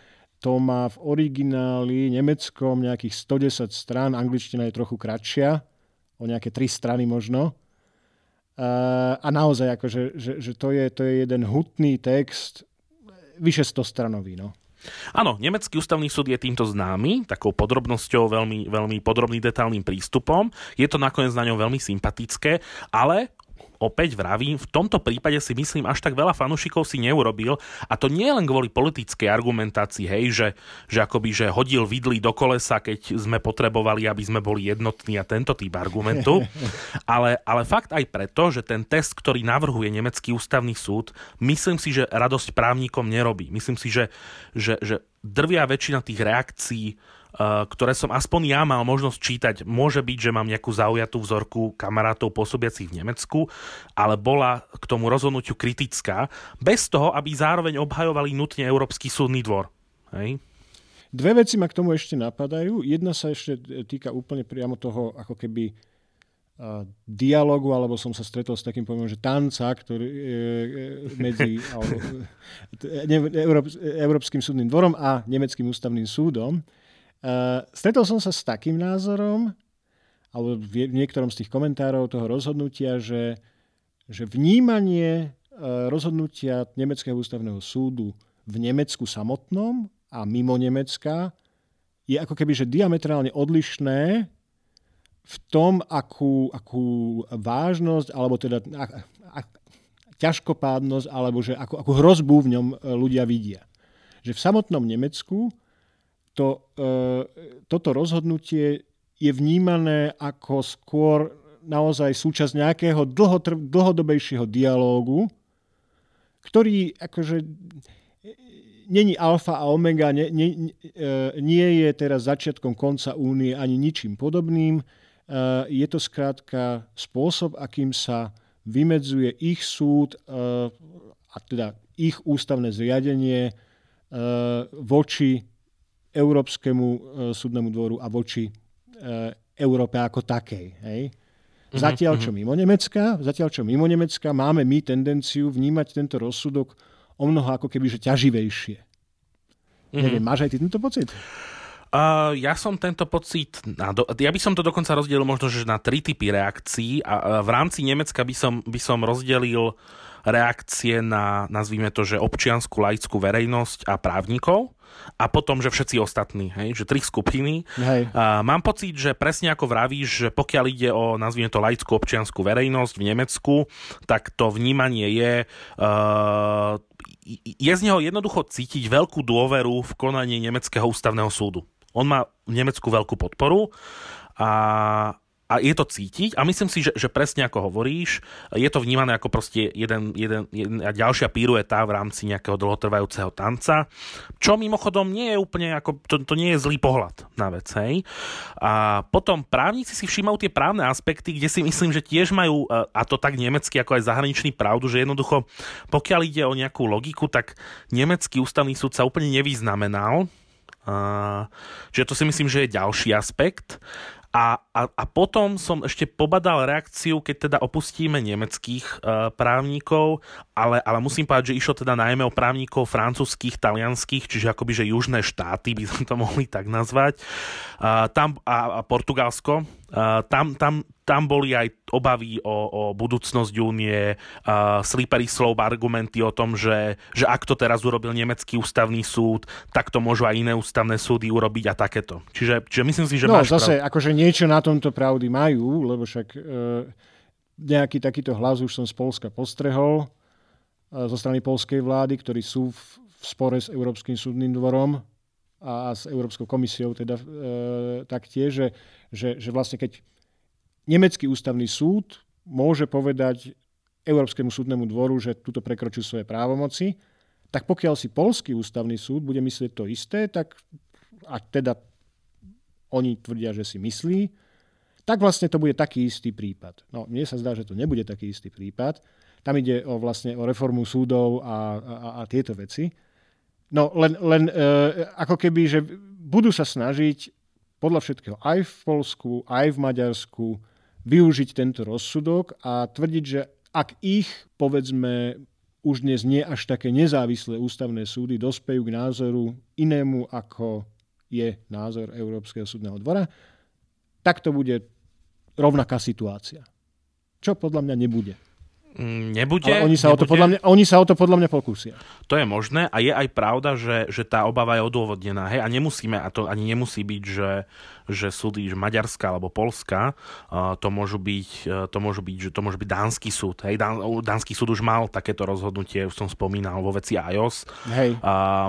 to má v origináli nemeckom nejakých 110 strán, angličtina je trochu kratšia, o nejaké 3 strany možno. A naozaj, akože, že, že to, je, to je jeden hutný text, vyše 100 stranový. No. Áno, nemecký ústavný súd je týmto známy, takou podrobnosťou, veľmi, veľmi podrobný detálnym prístupom. Je to nakoniec na ňom veľmi sympatické, ale opäť vravím, v tomto prípade si myslím, až tak veľa fanúšikov si neurobil a to nie len kvôli politickej argumentácii, hej, že, že akoby, že hodil vidly do kolesa, keď sme potrebovali, aby sme boli jednotní a tento typ argumentu, ale, ale fakt aj preto, že ten test, ktorý navrhuje nemecký ústavný súd, myslím si, že radosť právnikom nerobí. Myslím si, že, že, že drvia väčšina tých reakcií ktoré som aspoň ja mal možnosť čítať. Môže byť, že mám nejakú zaujatú vzorku kamarátov pôsobiacich v Nemecku, ale bola k tomu rozhodnutiu kritická, bez toho, aby zároveň obhajovali nutne Európsky súdny dvor. Hej? Dve veci ma k tomu ešte napadajú. Jedna sa ešte týka úplne priamo toho, ako keby uh, dialogu, alebo som sa stretol s takým pojmom, že tanca, ktorý je medzi alebo, ne, Európ, Európskym súdnym dvorom a Nemeckým ústavným súdom. Uh, stretol som sa s takým názorom, alebo v niektorom z tých komentárov toho rozhodnutia, že, že vnímanie uh, rozhodnutia Nemeckého ústavného súdu v Nemecku samotnom a mimo Nemecka je ako keby že diametrálne odlišné v tom, akú, akú vážnosť, alebo teda a, a, ťažkopádnosť, alebo že akú, akú hrozbu v ňom e, ľudia vidia. Že v samotnom Nemecku to, e, toto rozhodnutie je vnímané ako skôr naozaj súčasť nejakého dlhotr- dlhodobejšieho dialógu, ktorý akože není alfa a omega, nie, nie, e, nie je teraz začiatkom konca únie ani ničím podobným. E, je to skrátka spôsob, akým sa vymedzuje ich súd a teda ich ústavné zriadenie voči Európskemu e, súdnemu dvoru a voči e, Európe ako takej. Hej? Mhm, zatiaľ, čo mhm. mimo Nemecka, zatiaľ, čo mimo Nemecka, máme my tendenciu vnímať tento rozsudok o mnoho ako keby že ťaživejšie. Mm-hmm. Neviem, máš aj ty tento pocit? Uh, ja som tento pocit, na do, ja by som to dokonca rozdelil možno že na tri typy reakcií a uh, v rámci Nemecka by som, by som rozdelil reakcie na, nazvime to, že občiansku laickú verejnosť a právnikov a potom, že všetci ostatní, hej, že tri skupiny. Hej. A mám pocit, že presne ako vravíš, že pokiaľ ide o, nazvime to, laickú občianskú verejnosť v Nemecku, tak to vnímanie je uh, je z neho jednoducho cítiť veľkú dôveru v konanie Nemeckého ústavného súdu. On má v Nemecku veľkú podporu a, a je to cítiť a myslím si, že, že presne ako hovoríš, je to vnímané ako proste jeden, jeden, jeden a ďalšia pirueta v rámci nejakého dlhotrvajúceho tanca, čo mimochodom nie je úplne ako, to, to nie je zlý pohľad na vec, hej. A potom právnici si všímajú tie právne aspekty, kde si myslím, že tiež majú, a to tak nemecký ako aj zahraničný pravdu, že jednoducho, pokiaľ ide o nejakú logiku, tak nemecký ústavný súd sa úplne nevyznamenal, Uh, čiže to si myslím, že je ďalší aspekt. A, a, a potom som ešte pobadal reakciu, keď teda opustíme nemeckých uh, právnikov, ale, ale musím povedať, že išlo teda najmä o právnikov francúzských, talianských, čiže akoby, že južné štáty by sme to mohli tak nazvať, uh, tam, a, a Portugalsko. Uh, tam, tam tam boli aj obavy o, o budúcnosť únie, uh, slippery slope argumenty o tom, že, že ak to teraz urobil nemecký ústavný súd, tak to môžu aj iné ústavné súdy urobiť a takéto. Čiže, čiže myslím si, že no, máš zase, prav... akože niečo na tomto pravdy majú, lebo však e, nejaký takýto hlas už som z Polska postrehol e, zo strany polskej vlády, ktorí sú v, v spore s Európskym súdnym dvorom a, a s Európskou komisiou teda e, taktiež, že, že, že vlastne keď nemecký ústavný súd môže povedať Európskemu súdnemu dvoru, že tuto prekročil svoje právomoci, tak pokiaľ si polský ústavný súd bude myslieť to isté, tak a teda oni tvrdia, že si myslí, tak vlastne to bude taký istý prípad. No, mne sa zdá, že to nebude taký istý prípad. Tam ide o, vlastne o reformu súdov a, a, a tieto veci. No len, len e, ako keby, že budú sa snažiť podľa všetkého aj v Polsku, aj v Maďarsku využiť tento rozsudok a tvrdiť, že ak ich, povedzme, už dnes nie až také nezávislé ústavné súdy dospejú k názoru inému, ako je názor Európskeho súdneho dvora, tak to bude rovnaká situácia. Čo podľa mňa nebude. Mm, nebude. Ale oni sa, nebude. O to podľa mňa, oni sa o to podľa mňa pokúsia. To je možné a je aj pravda, že, že tá obava je odôvodnená. Hej? A nemusíme, a to ani nemusí byť, že, že súdy že Maďarska alebo Polska, to, môžu byť, to, môžu byť, že to môže byť dánsky súd. Hej? Dán, dánsky súd už mal takéto rozhodnutie, už som spomínal, vo veci IOS. Hej.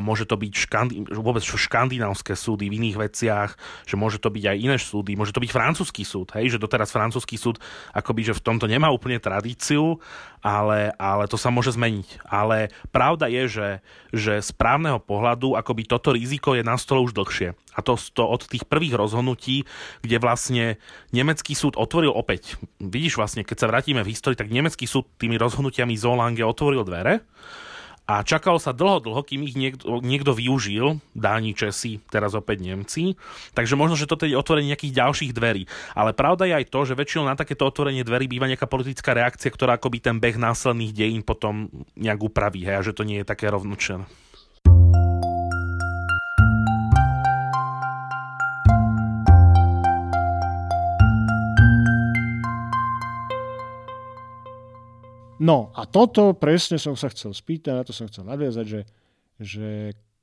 Môže to byť škandi, vôbec škandinávské súdy v iných veciach, že môže to byť aj iné súdy, môže to byť francúzsky súd, hej? že doteraz francúzsky súd akoby, že v tomto nemá úplne tradíciu, ale, ale to sa môže zmeniť. Ale pravda je, že, že z právneho pohľadu akoby toto riziko je na stole už dlhšie. A to, to od tých prvých rozhodnutí, kde vlastne nemecký súd otvoril opäť. Vidíš vlastne, keď sa vrátime v histórii, tak nemecký súd tými rozhodnutiami Zolange otvoril dvere a čakalo sa dlho, dlho, kým ich niekto, niekto využil, Dáni, Česi, teraz opäť Nemci. Takže možno, že toto je otvorenie nejakých ďalších dverí. Ale pravda je aj to, že väčšinou na takéto otvorenie dverí býva nejaká politická reakcia, ktorá akoby ten beh následných dejín potom nejak upraví, hej, a že to nie je také rovnočené. No a toto presne som sa chcel spýtať, na to som chcel nadviazať, že, že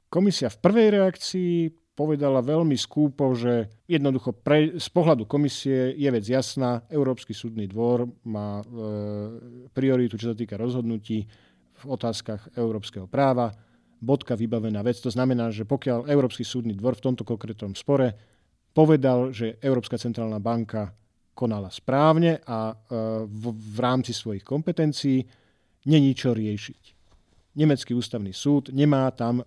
komisia v prvej reakcii povedala veľmi skúpo, že jednoducho pre, z pohľadu komisie je vec jasná, Európsky súdny dvor má e, prioritu, čo sa týka rozhodnutí v otázkach európskeho práva, bodka vybavená vec. To znamená, že pokiaľ Európsky súdny dvor v tomto konkrétnom spore povedal, že Európska centrálna banka konala správne a e, v, v rámci svojich kompetencií není čo riešiť. Nemecký ústavný súd nemá tam e,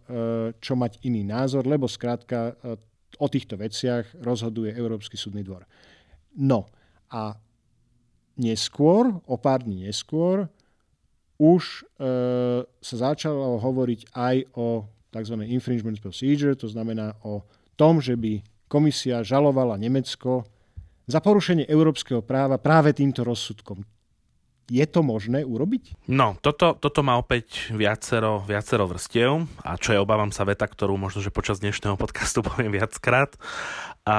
čo mať iný názor, lebo skrátka e, o týchto veciach rozhoduje Európsky súdny dvor. No a neskôr, o pár dní neskôr, už e, sa začalo hovoriť aj o tzv. infringement procedure, to znamená o tom, že by komisia žalovala Nemecko za porušenie európskeho práva práve týmto rozsudkom. Je to možné urobiť? No, toto, toto má opäť viacero, viacero vrstiev a čo je, obávam sa, veta, ktorú možno, že počas dnešného podcastu poviem viackrát. A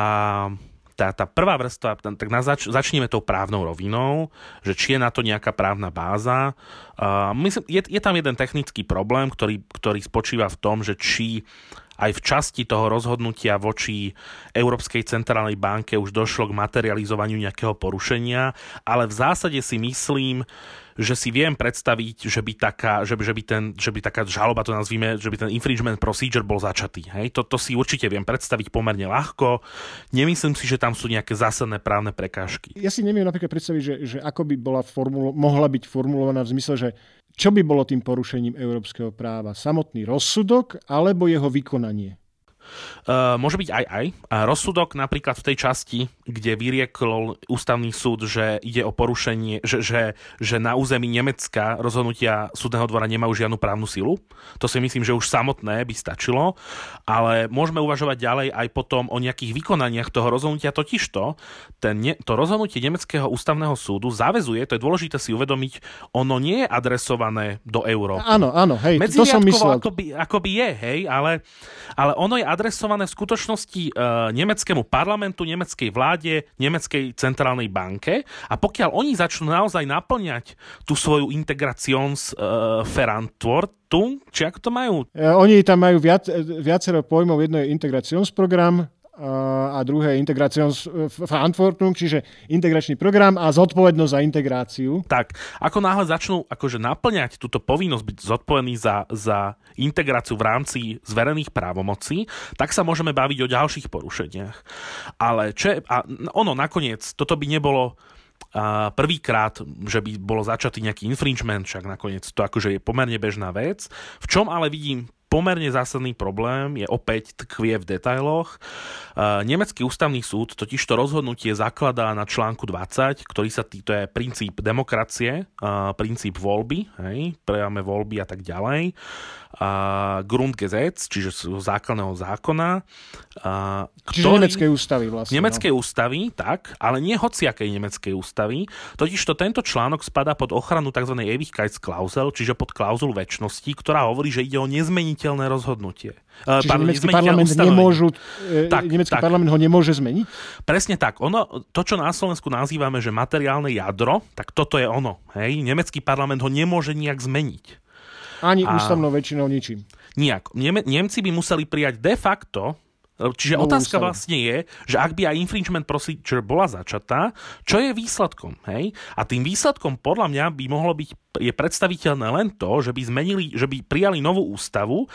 tá, tá prvá vrstva, tak na zač, začneme tou právnou rovinou, že či je na to nejaká právna báza. Uh, myslím, je, je tam jeden technický problém, ktorý, ktorý spočíva v tom, že či aj v časti toho rozhodnutia voči Európskej centrálnej banke už došlo k materializovaniu nejakého porušenia, ale v zásade si myslím, že si viem predstaviť, že by taká, že že by ten, že by taká žaloba, to nazvíme, že by ten infringement procedure bol začatý. Hej? To, to si určite viem predstaviť pomerne ľahko. Nemyslím si, že tam sú nejaké zásadné právne prekážky. Ja si neviem napríklad predstaviť, že, že ako by bola formulo, mohla byť formulovaná v zmysle, že čo by bolo tým porušením európskeho práva? Samotný rozsudok alebo jeho vykonanie? Uh, môže byť aj aj. A rozsudok napríklad v tej časti, kde vyriekol ústavný súd, že ide o porušenie, že, že, že na území Nemecka rozhodnutia súdneho dvora nemajú žiadnu právnu silu. To si myslím, že už samotné by stačilo. Ale môžeme uvažovať ďalej aj potom o nejakých vykonaniach toho rozhodnutia. Totižto ten, to rozhodnutie Nemeckého ústavného súdu zavezuje, to je dôležité si uvedomiť, ono nie je adresované do Európy. Áno, áno, hej, to som myslel. Akoby, akoby je, hej, ale, ale ono je adresované v skutočnosti e, nemeckému parlamentu, nemeckej vláde, nemeckej centrálnej banke a pokiaľ oni začnú naozaj naplňať tú svoju integrations e, Verantwortung, či ako to majú? E, oni tam majú viac, viacero pojmov, jedno je integrationsprogram, a druhé Verantwortung, čiže integračný program a zodpovednosť za integráciu. Tak, ako náhle začnú akože naplňať túto povinnosť byť zodpovedný za, za integráciu v rámci zverených právomocí, tak sa môžeme baviť o ďalších porušeniach. Ale čo je, a ono nakoniec, toto by nebolo prvýkrát, že by bolo začatý nejaký infringement, však nakoniec to akože je pomerne bežná vec. V čom ale vidím pomerne zásadný problém je opäť tkvie v detailoch. Nemecký ústavný súd totiž to rozhodnutie zakladá na článku 20, ktorý sa tý, to je princíp demokracie, princíp voľby, hej, prejame voľby a tak ďalej Grundgesetz, čiže základného zákona. Čiže ktorý, nemeckej ústavy vlastne. Nemeckej no. ústavy, tak, ale nie hociakej nemeckej ústavy. Totiž to tento článok spada pod ochranu tzv. Ewigkeitsklausel, čiže pod klauzulu väčšnosti, ktorá hovorí, že ide o nezmeniteľné rozhodnutie. E, Čiže Pardon, nemecký parlament, nemôžu, e, tak, nemecký tak. parlament ho nemôže zmeniť? Presne tak. Ono, to, čo na Slovensku nazývame, že materiálne jadro, tak toto je ono. Hej? Nemecký parlament ho nemôže nejak zmeniť. Ani a... ústavnou väčšinou ničím. Nijak. Nemci by museli prijať de facto Čiže Novú otázka vlastne je, že ak by aj infringement procedure bola začatá, čo je výsledkom? Hej? A tým výsledkom podľa mňa by mohlo byť je predstaviteľné len to, že by zmenili, že by prijali novú ústavu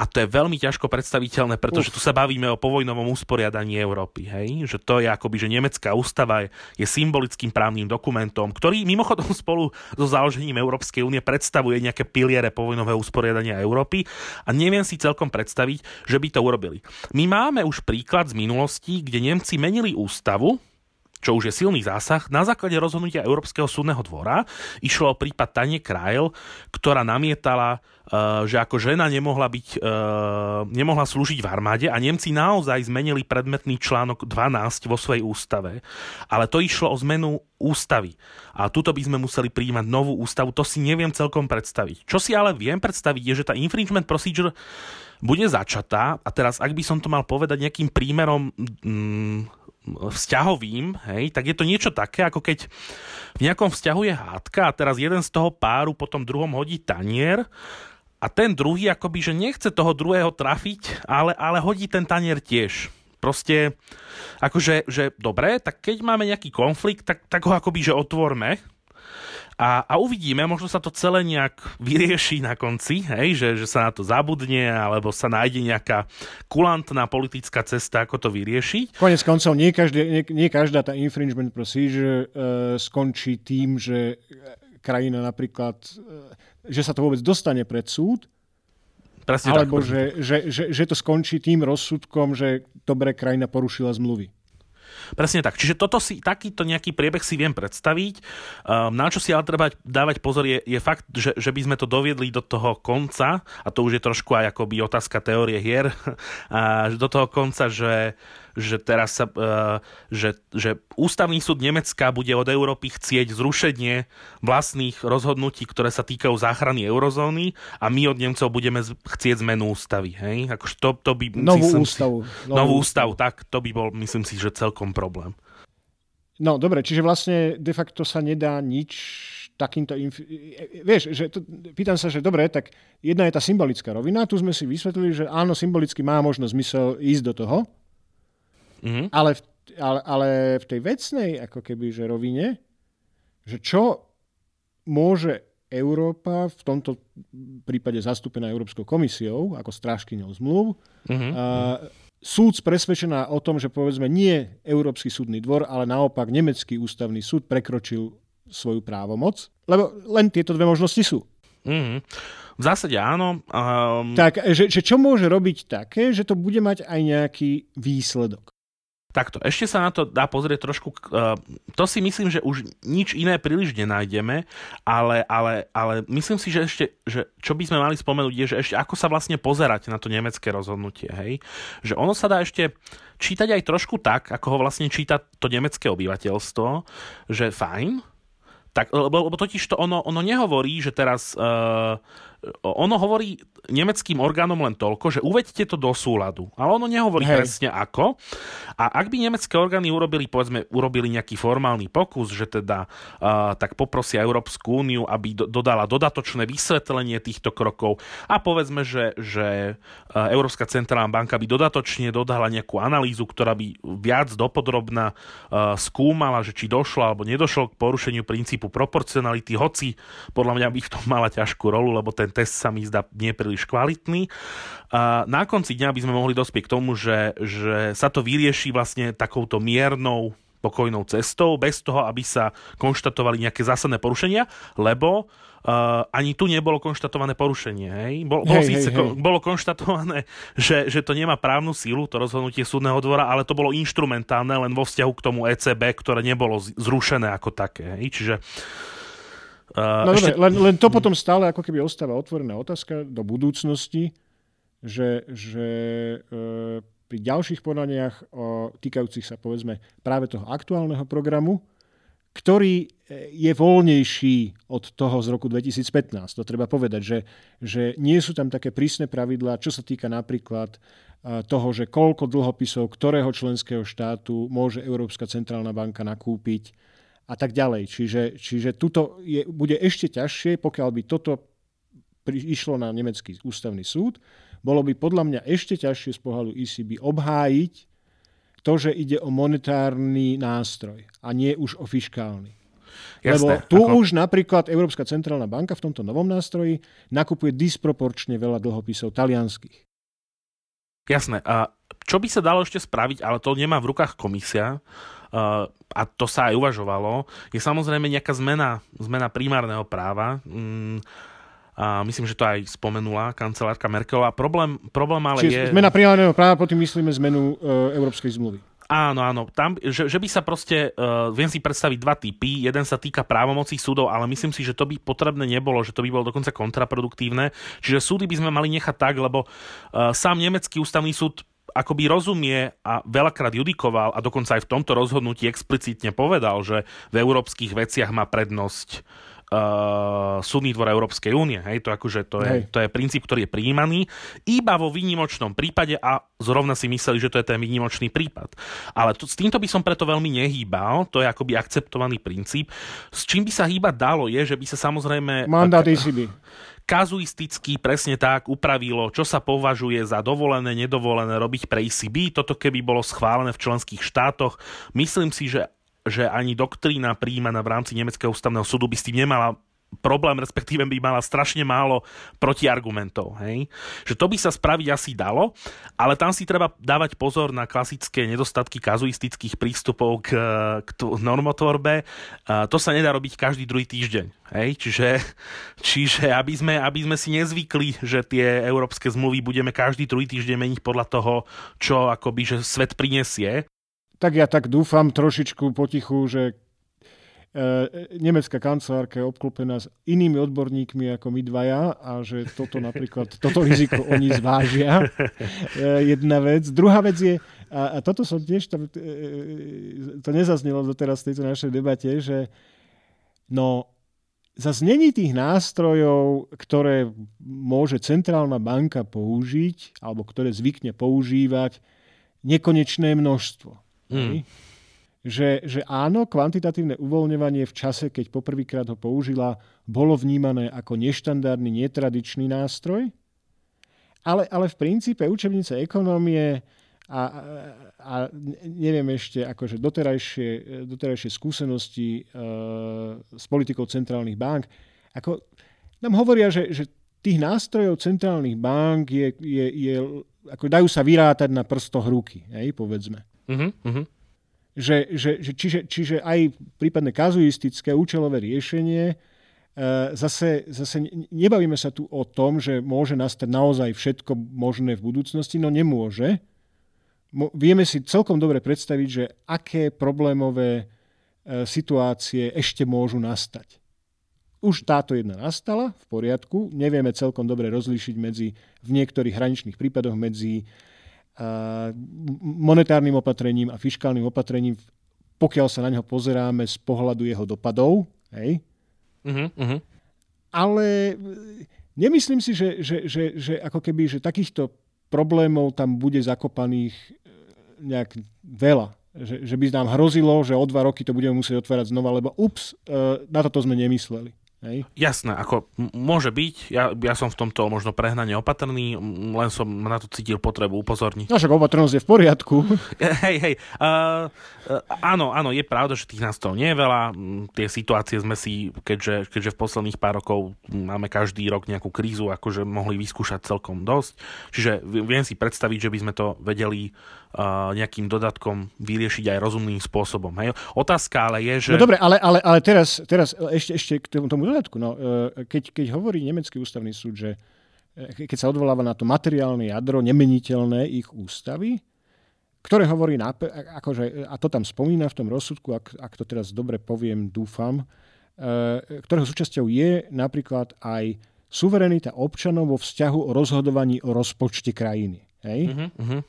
a to je veľmi ťažko predstaviteľné, pretože Uf. tu sa bavíme o povojnovom usporiadaní Európy. Hej? Že to je akoby, že nemecká ústava je, je symbolickým právnym dokumentom, ktorý mimochodom spolu so založením Európskej únie predstavuje nejaké piliere povojnového usporiadania Európy a neviem si celkom predstaviť, že by to urobili. My máme už príklad z minulosti, kde Nemci menili ústavu, čo už je silný zásah, na základe rozhodnutia Európskeho súdneho dvora išlo o prípad Tanie Krajl, ktorá namietala, uh, že ako žena nemohla, byť, uh, nemohla slúžiť v armáde a Nemci naozaj zmenili predmetný článok 12 vo svojej ústave. Ale to išlo o zmenu ústavy. A tuto by sme museli prijímať novú ústavu. To si neviem celkom predstaviť. Čo si ale viem predstaviť je, že tá infringement procedure bude začatá a teraz, ak by som to mal povedať nejakým prímerom mm, vzťahovým, hej, tak je to niečo také, ako keď v nejakom vzťahu je hádka a teraz jeden z toho páru potom druhom hodí tanier a ten druhý akoby, že nechce toho druhého trafiť, ale, ale hodí ten tanier tiež. Proste, akože, že dobre, tak keď máme nejaký konflikt, tak, tak ho akoby, že otvorme, a, a uvidíme, možno sa to celé nejak vyrieši na konci, hej, že, že sa na to zabudne, alebo sa nájde nejaká kulantná politická cesta, ako to vyriešiť. Konec koncov, nie, každý, nie, nie každá tá infringement procedure uh, skončí tým, že krajina napríklad, uh, že sa to vôbec dostane pred súd, Presne alebo tak. Že, že, že, že to skončí tým rozsudkom, že dobre krajina porušila zmluvy. Presne tak. Čiže toto si, takýto nejaký priebeh si viem predstaviť. Um, na čo si ale treba dávať pozor je, je fakt, že, že by sme to doviedli do toho konca, a to už je trošku aj akoby otázka teórie hier, a do toho konca, že že teraz sa, uh, že, že ústavný súd Nemecka bude od Európy chcieť zrušenie vlastných rozhodnutí, ktoré sa týkajú záchrany eurozóny a my od Nemcov budeme chcieť zmenu ústavy. Hej? Akože to, to by, novú ústavu. Si, novú, novú ústavu, tak to by bol, myslím si, že celkom problém. No dobre, čiže vlastne de facto sa nedá nič takýmto... Inf- vieš, že to, pýtam sa, že dobre, tak jedna je tá symbolická rovina, tu sme si vysvetlili, že áno, symbolicky má možno zmysel ísť do toho, Mm-hmm. Ale, v, ale, ale v tej vecnej ako keby, že rovine, že čo môže Európa, v tomto prípade zastúpená Európskou komisiou, ako strážkyňou zmluv, mm-hmm. a, súd presvedčená o tom, že povedzme nie Európsky súdny dvor, ale naopak Nemecký ústavný súd prekročil svoju právomoc, lebo len tieto dve možnosti sú. Mm-hmm. V zásade áno. Um... Tak, že, že čo môže robiť také, že to bude mať aj nejaký výsledok? Takto, ešte sa na to dá pozrieť trošku, uh, to si myslím, že už nič iné príliš nenájdeme, ale, ale, ale myslím si, že ešte, že čo by sme mali spomenúť je, že ešte ako sa vlastne pozerať na to nemecké rozhodnutie, hej? Že ono sa dá ešte čítať aj trošku tak, ako ho vlastne číta to nemecké obyvateľstvo, že fajn, tak, lebo, lebo totiž to ono, ono nehovorí, že teraz, uh, ono hovorí nemeckým orgánom len toľko, že uvedte to do súladu. Ale ono nehovorí Hej. presne ako. A ak by nemecké orgány urobili, povedzme, urobili nejaký formálny pokus, že teda uh, tak poprosia Európsku úniu, aby do, dodala dodatočné vysvetlenie týchto krokov a povedzme, že, že Európska centrálna banka by dodatočne dodala nejakú analýzu, ktorá by viac dopodrobná uh, skúmala, že či došlo alebo nedošlo k porušeniu princípu proporcionality, hoci podľa mňa by v tom mala ťažkú rolu, lebo ten test sa mi zdá nie príliš kvalitný. A na konci dňa by sme mohli dospieť k tomu, že, že sa to vyrieši vlastne takouto miernou pokojnou cestou, bez toho, aby sa konštatovali nejaké zásadné porušenia, lebo uh, ani tu nebolo konštatované porušenie. Hej? Bol, bolo, hej, síce, hej, hej. bolo konštatované, že, že to nemá právnu sílu, to rozhodnutie súdneho dvora, ale to bolo inštrumentálne len vo vzťahu k tomu ECB, ktoré nebolo zrušené ako také. Hej? Čiže Uh, no ešte... dobre, len, len to potom stále ako keby ostáva otvorená otázka do budúcnosti, že, že uh, pri ďalších podaniach o, týkajúcich sa povedzme práve toho aktuálneho programu, ktorý e, je voľnejší od toho z roku 2015. To treba povedať, že, že nie sú tam také prísne pravidlá, čo sa týka napríklad toho, že koľko dlhopisov ktorého členského štátu môže Európska centrálna banka nakúpiť a tak ďalej. Čiže, čiže tuto je, bude ešte ťažšie, pokiaľ by toto išlo na nemecký ústavný súd, bolo by podľa mňa ešte ťažšie z pohľadu ECB obhájiť to, že ide o monetárny nástroj a nie už o fiskálny. Jasné, Lebo tu ako... už napríklad Európska centrálna banka v tomto novom nástroji nakupuje disproporčne veľa dlhopisov talianských. Jasné. A čo by sa dalo ešte spraviť, ale to nemá v rukách komisia, a to sa aj uvažovalo, je samozrejme nejaká zmena, zmena primárneho práva. Mm, a myslím, že to aj spomenula kancelárka Merkelová. Problém, problém ale Čiže je... zmena primárneho práva, potom myslíme zmenu uh, Európskej zmluvy. Áno, áno. Tam, že, že by sa proste, uh, viem si predstaviť dva typy. Jeden sa týka právomocí súdov, ale myslím si, že to by potrebné nebolo, že to by bolo dokonca kontraproduktívne. Čiže súdy by sme mali nechať tak, lebo uh, sám nemecký ústavný súd akoby rozumie a veľakrát judikoval a dokonca aj v tomto rozhodnutí explicitne povedal, že v európskych veciach má prednosť uh, súdny dvor Európskej únie. Hej, to, akože, to, je, to je princíp, ktorý je príjmaný iba vo výnimočnom prípade a zrovna si mysleli, že to je ten výnimočný prípad. Ale to, s týmto by som preto veľmi nehýbal, to je akoby akceptovaný princíp. S čím by sa hýbať dalo je, že by sa samozrejme... Mandát ECB kazuisticky presne tak upravilo, čo sa považuje za dovolené, nedovolené robiť pre ECB. Toto keby bolo schválené v členských štátoch, myslím si, že že ani doktrína príjmaná v rámci Nemeckého ústavného súdu by s tým nemala problém, respektíve by mala strašne málo protiargumentov. Hej? Že to by sa spraviť asi dalo, ale tam si treba dávať pozor na klasické nedostatky kazuistických prístupov k, k normotvorbe. To sa nedá robiť každý druhý týždeň. Hej? Čiže, čiže aby, sme, aby sme si nezvykli, že tie európske zmluvy budeme každý druhý týždeň meniť podľa toho, čo akoby, že svet prinesie, tak ja tak dúfam trošičku potichu, že nemecká kancelárka je obklopená s inými odborníkmi ako my dvaja a že toto napríklad, toto riziko oni zvážia. E, jedna vec. Druhá vec je, a, a toto som tiež, to, e, to nezaznelo doteraz v tejto našej debate, že no, za znení tých nástrojov, ktoré môže centrálna banka použiť, alebo ktoré zvykne používať, nekonečné množstvo. Mm. Že, že áno, kvantitatívne uvoľňovanie v čase, keď poprvýkrát ho použila, bolo vnímané ako neštandardný, netradičný nástroj, ale, ale v princípe učebnice ekonómie a, a, neviem ešte, akože doterajšie, doterajšie skúsenosti e, s politikou centrálnych bank, ako nám hovoria, že, že tých nástrojov centrálnych bank je, je, je ako dajú sa vyrátať na prstoch ruky, hej, povedzme. Uh-huh, Že, že, že, čiže, čiže aj prípadne kazuistické účelové riešenie, e, zase, zase nebavíme sa tu o tom, že môže nastať naozaj všetko možné v budúcnosti, no nemôže. Vieme si celkom dobre predstaviť, že aké problémové e, situácie ešte môžu nastať. Už táto jedna nastala, v poriadku, nevieme celkom dobre rozlíšiť medzi, v niektorých hraničných prípadoch medzi monetárnym opatrením a fiskálnym opatrením, pokiaľ sa na neho pozeráme z pohľadu jeho dopadov. Hej? Uh-huh, uh-huh. Ale nemyslím si, že, že, že, že ako keby, že takýchto problémov tam bude zakopaných e, nejak veľa. Že, že by nám hrozilo, že o dva roky to budeme musieť otvárať znova, lebo ups, na toto sme nemysleli. Hej. Jasné, ako m- môže byť, ja, ja som v tomto možno prehnane opatrný, len som na to cítil potrebu upozorniť. No však opatrnosť je v poriadku. Hej, hej, uh, uh, áno, áno, je pravda, že tých nástrojov nie je veľa, tie situácie sme si, keďže, keďže v posledných pár rokov máme každý rok nejakú krízu, akože mohli vyskúšať celkom dosť, čiže viem si predstaviť, že by sme to vedeli uh, nejakým dodatkom vyriešiť aj rozumným spôsobom. Hej. Otázka ale je, že... No dobre, ale, ale, ale teraz, teraz ešte, ešte k tomu, tomu dodatku. No, e, keď, keď hovorí nemecký ústavný súd, že e, keď sa odvoláva na to materiálne jadro, nemeniteľné ich ústavy, ktoré hovorí, akože, a to tam spomína v tom rozsudku, ak, ak to teraz dobre poviem, dúfam, e, ktorého súčasťou je napríklad aj suverenita občanov vo vzťahu o rozhodovaní o rozpočte krajiny. Hej? Uh-huh, uh-huh.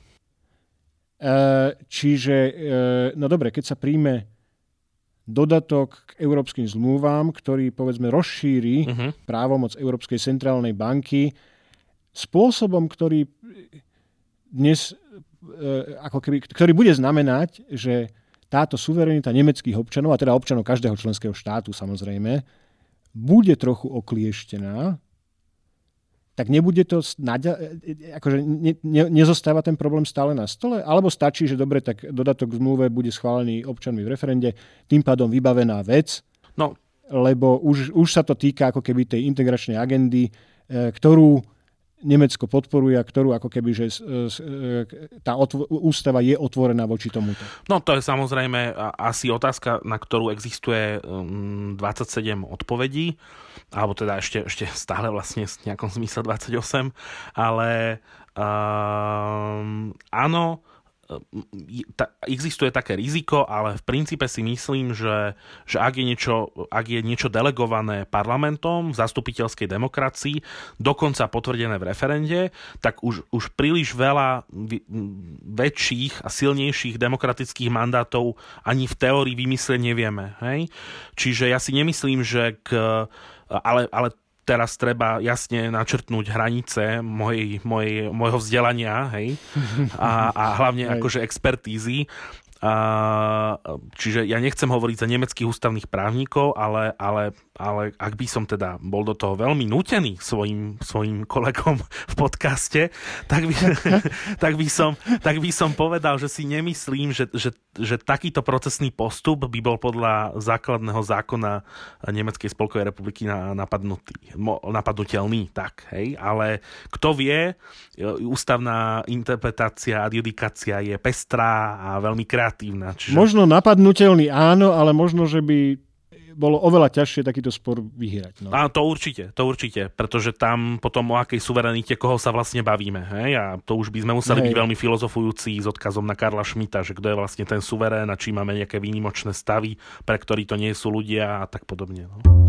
Čiže, no dobre, keď sa príjme dodatok k európskym zmluvám, ktorý povedzme rozšíri uh-huh. právomoc Európskej centrálnej banky spôsobom, ktorý dnes e, ako keby, ktorý bude znamenať, že táto suverenita nemeckých občanov, a teda občanov každého členského štátu samozrejme, bude trochu oklieštená tak nebude to akože ne, ne, nezostáva ten problém stále na stole? Alebo stačí, že dobre, tak dodatok k zmluve bude schválený občanmi v referende, tým pádom vybavená vec, no. lebo už, už sa to týka ako keby tej integračnej agendy, e, ktorú Nemecko podporuje a ktorú ako keby, že e, tá ústava je otvorená voči tomuto. No to je samozrejme asi otázka, na ktorú existuje 27 mm, odpovedí, alebo teda ešte, ešte stále vlastne v nejakom zmysle 28, ale um, áno, existuje také riziko, ale v princípe si myslím, že, že ak, je niečo, ak je niečo delegované parlamentom v zastupiteľskej demokracii, dokonca potvrdené v referende, tak už, už príliš veľa väčších a silnejších demokratických mandátov ani v teórii vymyslieť nevieme. Hej? Čiže ja si nemyslím, že k ale, ale teraz treba jasne načrtnúť hranice mojej, mojej, mojho vzdelania, hej, a, a hlavne hej. akože expertízy. A, čiže ja nechcem hovoriť za nemeckých ústavných právnikov, ale, ale ale ak by som teda bol do toho veľmi nutený svojim, svojim kolegom v podcaste, tak by, tak, by som, tak by som povedal, že si nemyslím, že, že, že takýto procesný postup by bol podľa základného zákona Nemeckej spolkovej republiky napadnutý, napadnutelný, tak, hej, ale kto vie, ústavná interpretácia a judikácia je pestrá a veľmi kreatívna. Čiže... Možno napadnutelný áno, ale možno, že by bolo oveľa ťažšie takýto spor vyhrať. No. A to určite, to určite, pretože tam potom o akej suverenite, koho sa vlastne bavíme. Hej? A to už by sme museli hej. byť veľmi filozofujúci s odkazom na Karla Šmita, že kto je vlastne ten suverén a či máme nejaké výnimočné stavy, pre ktorí to nie sú ľudia a tak podobne. No.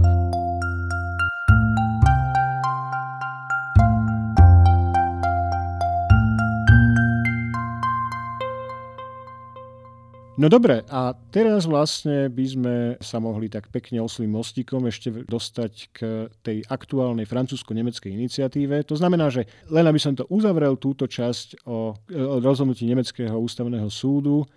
No dobre, a teraz vlastne by sme sa mohli tak pekne oslým mostíkom ešte dostať k tej aktuálnej francúzsko-nemeckej iniciatíve. To znamená, že len aby som to uzavrel túto časť o, o rozhodnutí Nemeckého ústavného súdu,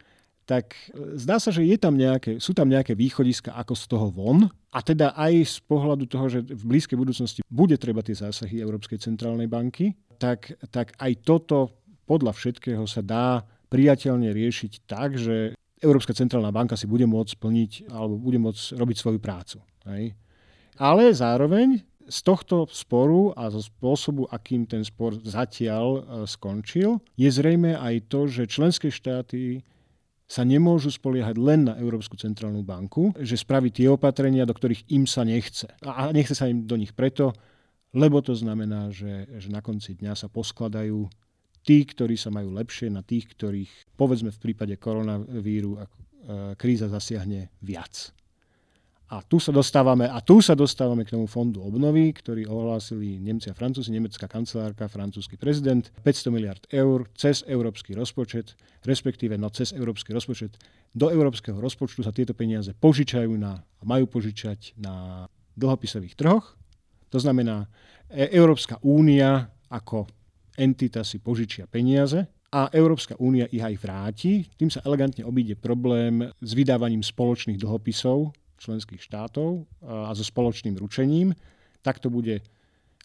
tak zdá sa, že je tam nejaké, sú tam nejaké východiska ako z toho von. A teda aj z pohľadu toho, že v blízkej budúcnosti bude treba tie zásahy Európskej centrálnej banky, tak, tak aj toto podľa všetkého sa dá priateľne riešiť tak, že Európska centrálna banka si bude môcť splniť alebo bude môcť robiť svoju prácu. Hej. Ale zároveň z tohto sporu a zo spôsobu, akým ten spor zatiaľ e, skončil, je zrejme aj to, že členské štáty sa nemôžu spoliehať len na Európsku centrálnu banku, že spraví tie opatrenia, do ktorých im sa nechce. A nechce sa im do nich preto, lebo to znamená, že, že na konci dňa sa poskladajú tí, ktorí sa majú lepšie, na tých, ktorých, povedzme v prípade koronavíru, e, kríza zasiahne viac. A tu sa dostávame, a tu sa dostávame k tomu fondu obnovy, ktorý ohlásili Nemci a Francúzi, nemecká kancelárka, francúzsky prezident, 500 miliard eur cez európsky rozpočet, respektíve no cez európsky rozpočet. Do európskeho rozpočtu sa tieto peniaze požičajú na, majú požičať na dlhopisových trhoch. To To znamená, e- Európska únia ako entita si požičia peniaze a Európska únia ich aj vráti. Tým sa elegantne obíde problém s vydávaním spoločných dlhopisov členských štátov a so spoločným ručením. Tak to bude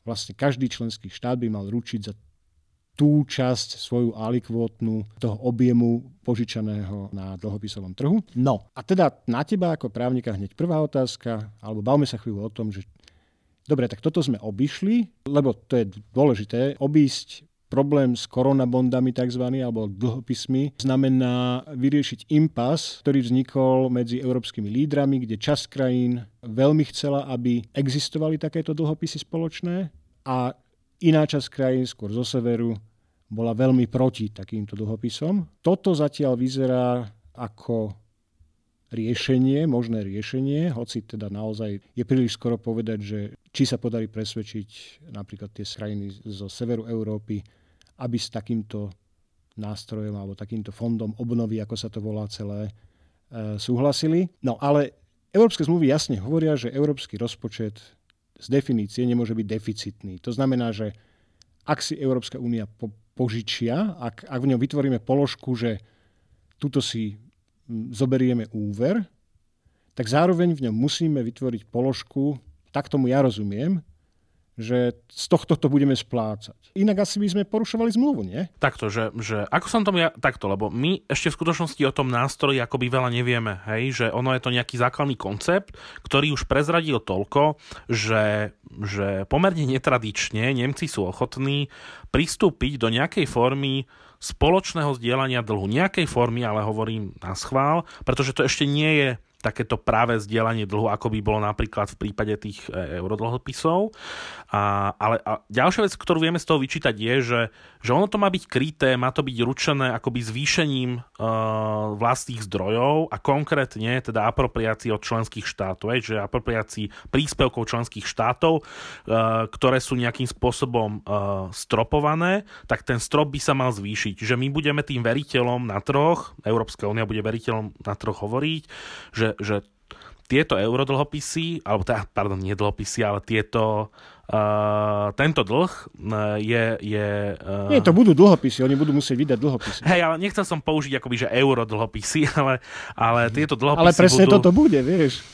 vlastne každý členský štát by mal ručiť za tú časť svoju alikvotnú toho objemu požičaného na dlhopisovom trhu. No a teda na teba ako právnika hneď prvá otázka, alebo bavme sa chvíľu o tom, že dobre, tak toto sme obišli, lebo to je dôležité, obísť problém s koronabondami tzv. alebo dlhopismi znamená vyriešiť impas, ktorý vznikol medzi európskymi lídrami, kde časť krajín veľmi chcela, aby existovali takéto dlhopisy spoločné a iná časť krajín, skôr zo severu, bola veľmi proti takýmto dlhopisom. Toto zatiaľ vyzerá ako riešenie, možné riešenie, hoci teda naozaj je príliš skoro povedať, že či sa podarí presvedčiť napríklad tie krajiny zo severu Európy, aby s takýmto nástrojom alebo takýmto fondom obnovy, ako sa to volá celé, e, súhlasili. No ale európske zmluvy jasne hovoria, že európsky rozpočet z definície nemôže byť deficitný. To znamená, že ak si Európska únia po, požičia, ak, ak v ňom vytvoríme položku, že tuto si zoberieme úver, tak zároveň v ňom musíme vytvoriť položku, tak tomu ja rozumiem, že z tohto to budeme splácať. Inak asi by sme porušovali zmluvu, nie? Takto, že, že ako som tomu ja, takto, lebo my ešte v skutočnosti o tom nástroji akoby veľa nevieme, hej, že ono je to nejaký základný koncept, ktorý už prezradil toľko, že, že pomerne netradične Nemci sú ochotní pristúpiť do nejakej formy spoločného zdieľania dlhu. Nejakej formy, ale hovorím na schvál, pretože to ešte nie je takéto práve zdieľanie dlhu, ako by bolo napríklad v prípade tých e, eurodlhopisov. A, ale a ďalšia vec, ktorú vieme z toho vyčítať, je, že, že ono to má byť kryté, má to byť ručené akoby zvýšením uh, vlastných zdrojov a konkrétne teda apropriácií od členských štátov, že apropriácií príspevkov členských štátov, uh, ktoré sú nejakým spôsobom uh, stropované, tak ten strop by sa mal zvýšiť. Že my budeme tým veriteľom na troch, Európska únia bude veriteľom na troch hovoriť, že že, tieto eurodlhopisy, alebo teda, pardon, nie dlhopisy, ale tieto, uh, tento dlh uh, je... je uh, nie, to budú dlhopisy, oni budú musieť vydať dlhopisy. Hej, ale nechcel som použiť akoby, že eurodlhopisy, ale, ale tieto dlhopisy Ale presne budú... toto bude, vieš.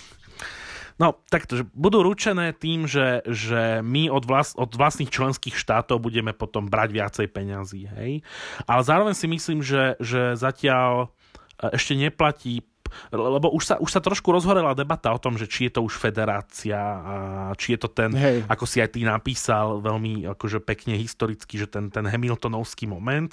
No, takto, že budú ručené tým, že, že my od, vlast, od vlastných členských štátov budeme potom brať viacej peňazí, hej. Ale zároveň si myslím, že, že zatiaľ ešte neplatí lebo už sa, už sa trošku rozhorela debata o tom, že či je to už federácia a či je to ten, Hej. ako si aj ty napísal veľmi akože pekne historicky, že ten, ten Hamiltonovský moment.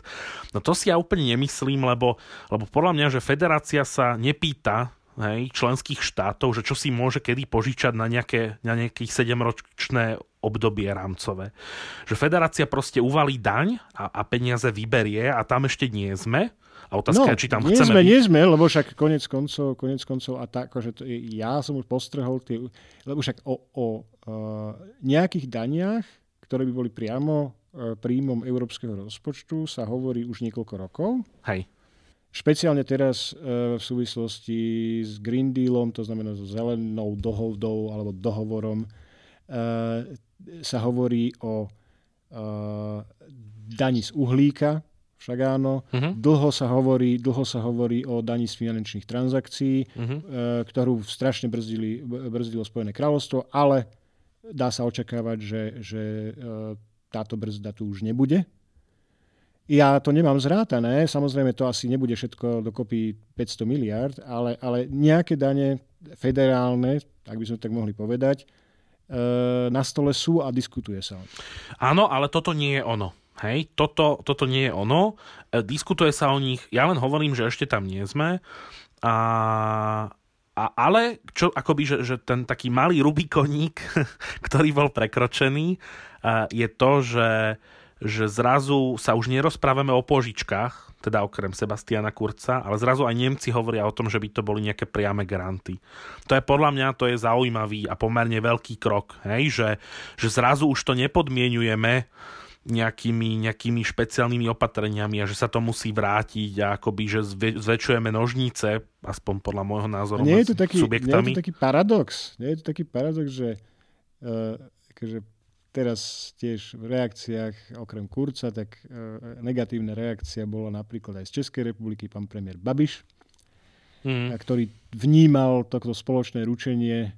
No to si ja úplne nemyslím, lebo, lebo podľa mňa, že federácia sa nepýta hej, členských štátov, že čo si môže kedy požičať na, nejaké, na nejakých 7-ročné obdobie rámcové. Že federácia proste uvalí daň a, a peniaze vyberie a tam ešte nie sme. A otázka no, je, či tam nie chceme sme, byť. nie sme, lebo však konec koncov, konec koncov a tak, že to, ja som už postrehol tie, lebo však o, o uh, nejakých daniach, ktoré by boli priamo uh, príjmom európskeho rozpočtu, sa hovorí už niekoľko rokov. Hej. Špeciálne teraz uh, v súvislosti s Green Dealom, to znamená so zelenou dohodou alebo dohovorom, uh, sa hovorí o uh, daní z uhlíka, však áno. Uh-huh. Dlho, sa hovorí, dlho sa hovorí o daní z finančných transakcií, uh-huh. e, ktorú strašne brzdili, brzdilo Spojené kráľovstvo, ale dá sa očakávať, že, že e, táto brzda tu už nebude. Ja to nemám zrátané, samozrejme to asi nebude všetko dokopy 500 miliard, ale, ale nejaké dane federálne, tak by sme tak mohli povedať, na stole sú a diskutuje sa. Áno, ale toto nie je ono. Hej, toto, toto nie je ono. E, diskutuje sa o nich, ja len hovorím, že ešte tam nie sme. A, a ale, čo akoby, že, že ten taký malý Rubikoník, ktorý bol prekročený, e, je to, že, že zrazu sa už nerozprávame o požičkách, teda okrem Sebastiana Kurca, ale zrazu aj Nemci hovoria o tom, že by to boli nejaké priame granty. To je podľa mňa to je zaujímavý a pomerne veľký krok, hej? Že, že zrazu už to nepodmienujeme nejakými, nejakými špeciálnymi opatreniami a že sa to musí vrátiť a akoby, že zväčšujeme nožnice, aspoň podľa môjho názoru, nie je to taký, subjektami. Nie je to taký paradox, nie je to taký paradox, že uh, akože teraz tiež v reakciách okrem Kurca, tak e, negatívna reakcia bola napríklad aj z Českej republiky pán premiér Babiš, mm. ktorý vnímal toto spoločné ručenie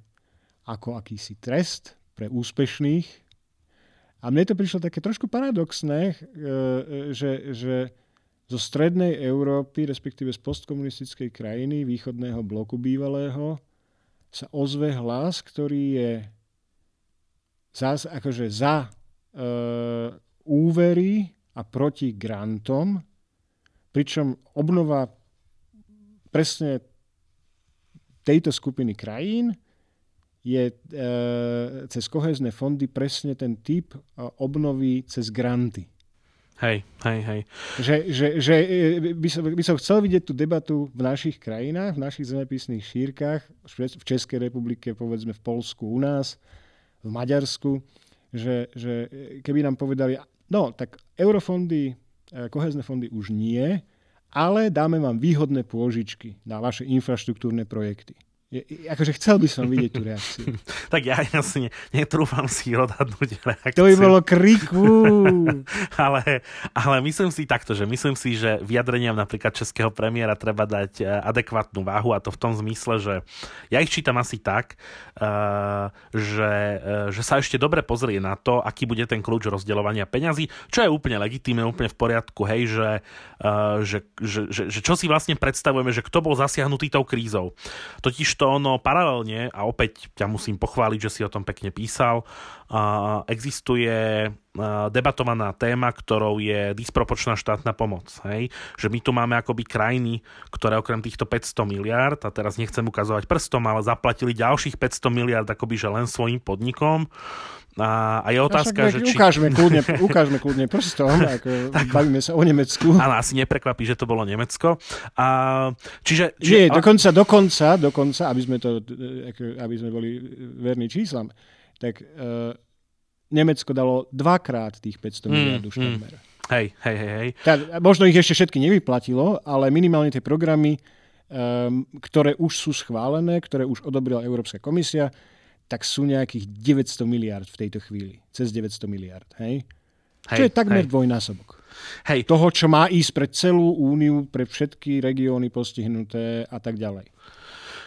ako akýsi trest pre úspešných. A mne to prišlo také trošku paradoxné, e, že, že zo strednej Európy, respektíve z postkomunistickej krajiny, východného bloku bývalého, sa ozve hlas, ktorý je zás, akože za e, úvery a proti grantom, pričom obnova presne tejto skupiny krajín je e, cez kohezné fondy presne ten typ e, obnovy cez granty. Hej, hej, hej. Že, že, že by, som, by som chcel vidieť tú debatu v našich krajinách, v našich zemepisných šírkach, v Českej republike, povedzme v Polsku, u nás, v Maďarsku, že, že keby nám povedali, no tak eurofondy, e, kohezné fondy už nie, ale dáme vám výhodné pôžičky na vaše infraštruktúrne projekty. Je, akože chcel by som vidieť tú reakciu. tak ja asi ne, netrúfam si odhadnúť reakciu. To by bolo kriku. ale, ale myslím si takto, že myslím si, že vyjadreniam napríklad českého premiéra treba dať e, adekvátnu váhu a to v tom zmysle, že ja ich čítam asi tak, uh, že, uh, že sa ešte dobre pozrie na to, aký bude ten kľúč rozdeľovania peňazí, čo je úplne legitímne, úplne v poriadku, hej, že, že, že, že, že čo si vlastne predstavujeme, že kto bol zasiahnutý tou krízou. Totiž to ono paralelne, a opäť ťa musím pochváliť, že si o tom pekne písal, existuje debatovaná téma, ktorou je disproporčná štátna pomoc. Hej? Že my tu máme akoby krajiny, ktoré okrem týchto 500 miliard, a teraz nechcem ukazovať prstom, ale zaplatili ďalších 500 miliard akoby že len svojim podnikom. A, a je otázka, že či... Ukážme kľudne, ukážme kľudne prstom, ako tak, bavíme sa o Nemecku. Áno, asi neprekvapí, že to bolo Nemecko. A, čiže, čiže, Nie, a... dokonca, dokonca, dokonca, aby sme, to, aby sme boli verní číslam, tak uh, Nemecko dalo dvakrát tých 500 mm, miliard už mm. Hej, hej, hej. hej. Tak, možno ich ešte všetky nevyplatilo, ale minimálne tie programy, um, ktoré už sú schválené, ktoré už odobrila Európska komisia, tak sú nejakých 900 miliard v tejto chvíli. Cez 900 miliard. Hej? Hej, čo je takmer hej. dvojnásobok. Hej. Toho, čo má ísť pre celú úniu, pre všetky regióny postihnuté a tak ďalej.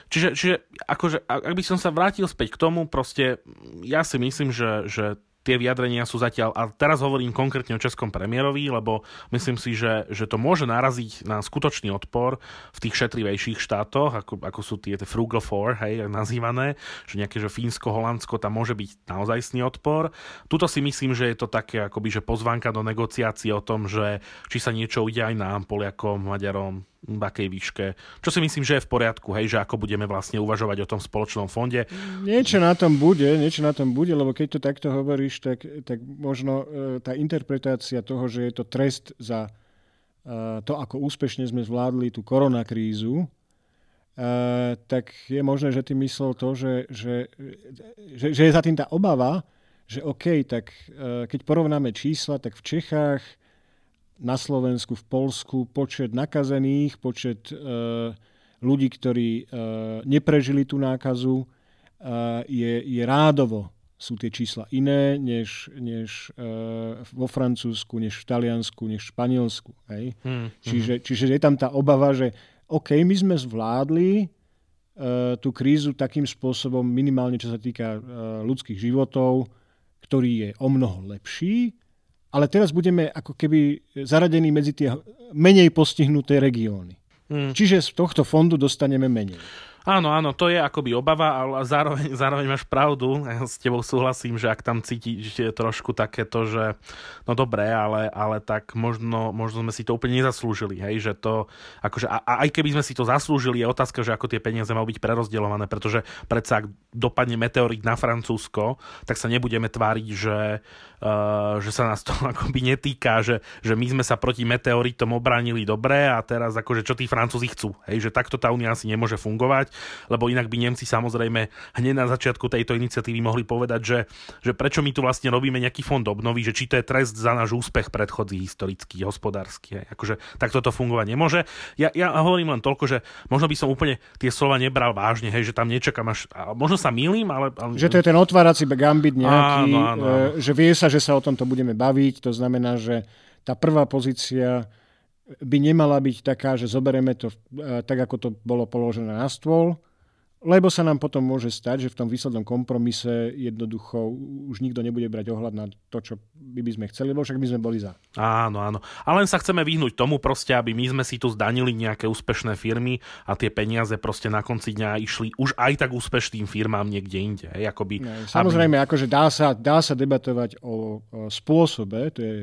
Čiže, čiže akože, ak by som sa vrátil späť k tomu, proste ja si myslím, že, že tie vyjadrenia sú zatiaľ, a teraz hovorím konkrétne o českom premiérovi, lebo myslím si, že, že to môže naraziť na skutočný odpor v tých šetrivejších štátoch, ako, ako sú tie, tie Frugal Four, hej, nazývané, že nejaké, že Fínsko, Holandsko, tam môže byť naozajstný odpor. Tuto si myslím, že je to také akoby, že pozvánka do negociácie o tom, že či sa niečo ide aj nám, Poliakom, Maďarom, v akej výške. Čo si myslím, že je v poriadku, hej, že ako budeme vlastne uvažovať o tom spoločnom fonde. Niečo na tom bude, niečo na tom bude, lebo keď to takto hovoríš, tak, tak možno e, tá interpretácia toho, že je to trest za e, to, ako úspešne sme zvládli tú koronakrízu, e, tak je možné, že ty myslel to, že, že, že, že je za tým tá obava, že OK, tak keď porovnáme čísla, tak v Čechách na Slovensku, v Polsku počet nakazených, počet e, ľudí, ktorí e, neprežili tú nákazu, e, je, je rádovo sú tie čísla iné než, než uh, vo Francúzsku, než v Taliansku, než v Španielsku. Hej? Hmm, čiže, čiže je tam tá obava, že OK, my sme zvládli uh, tú krízu takým spôsobom, minimálne čo sa týka uh, ľudských životov, ktorý je o mnoho lepší, ale teraz budeme ako keby zaradení medzi tie menej postihnuté regióny. Hmm. Čiže z tohto fondu dostaneme menej. Áno, áno, to je akoby obava, ale zároveň, zároveň máš pravdu. Ja s tebou súhlasím, že ak tam cítiš trošku takéto, že no dobré, ale, ale tak možno, možno sme si to úplne nezaslúžili. Hej? Že to, akože, a, a aj keby sme si to zaslúžili, je otázka, že ako tie peniaze majú byť prerozdeľované, pretože predsa ak dopadne meteorit na Francúzsko, tak sa nebudeme tváriť, že, uh, že sa nás to akoby netýka, že, že my sme sa proti meteoritom obránili dobre a teraz akože čo tí Francúzi chcú. Hej? Že takto tá únia asi nemôže fungovať lebo inak by Nemci samozrejme hneď na začiatku tejto iniciatívy mohli povedať, že, že prečo my tu vlastne robíme nejaký fond obnovy, že či to je trest za náš úspech predchodzí historický, hospodársky. Akože tak toto fungovať nemôže. Ja, ja hovorím len toľko, že možno by som úplne tie slova nebral vážne, hej, že tam nečakám až... Možno sa milím, ale. Že to je ten otvárací gambit nejaký, áno, áno, áno. že vie sa, že sa o tomto budeme baviť, to znamená, že tá prvá pozícia by nemala byť taká, že zoberieme to e, tak, ako to bolo položené na stôl, lebo sa nám potom môže stať, že v tom výslednom kompromise jednoducho už nikto nebude brať ohľad na to, čo by, by sme chceli, lebo však by sme boli za. Áno, áno. A len sa chceme vyhnúť tomu proste, aby my sme si tu zdanili nejaké úspešné firmy a tie peniaze proste na konci dňa išli už aj tak úspešným firmám niekde inde. Hej, akoby, no, samozrejme, aby... akože dá sa, dá sa debatovať o, o spôsobe, to je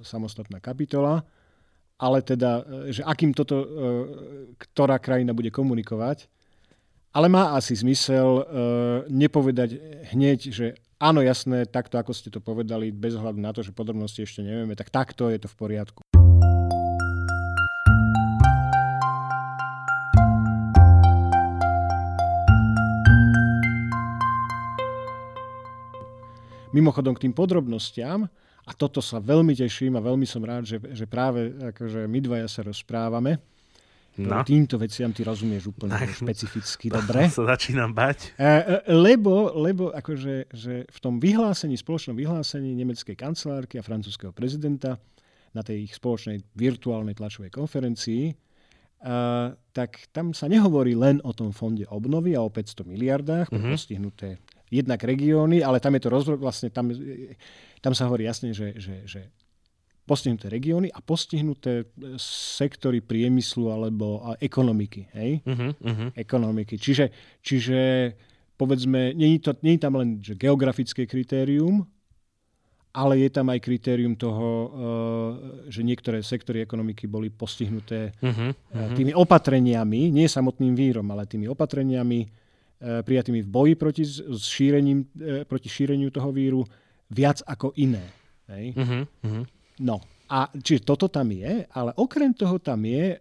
samostatná kapitola, ale teda, že akým toto, e, ktorá krajina bude komunikovať, ale má asi zmysel uh, nepovedať hneď, že áno, jasné, takto ako ste to povedali, bez ohľadu na to, že podrobnosti ešte nevieme, tak takto je to v poriadku. Mimochodom k tým podrobnostiam, a toto sa veľmi teším a veľmi som rád, že, že práve akože my dvaja sa rozprávame, No. Týmto veciam ty rozumieš úplne tak, špecificky dobre. sa začínam bať. E, e, lebo, lebo akože, že v tom vyhlásení, spoločnom vyhlásení nemeckej kancelárky a francúzského prezidenta na tej ich spoločnej virtuálnej tlačovej konferencii, Uh, tak tam sa nehovorí len o tom fonde obnovy a o 500 miliardách pre uh-huh. postihnuté jednak regióny, ale tam je to rozvoj, vlastne tam, tam sa hovorí jasne, že, že, že postihnuté regióny a postihnuté e, sektory priemyslu alebo ekonomiky. Hej? Uh-huh, uh-huh. Ekonomiky. Čiže, čiže povedzme, nie je, to, je tam len že geografické kritérium, ale je tam aj kritérium toho, e, že niektoré sektory ekonomiky boli postihnuté uh-huh, uh-huh. tými opatreniami, nie samotným vírom, ale tými opatreniami prijatými v boji proti, šírením, proti šíreniu toho víru viac ako iné. Hej? Uh-huh, uh-huh. No a čiže toto tam je, ale okrem toho tam je,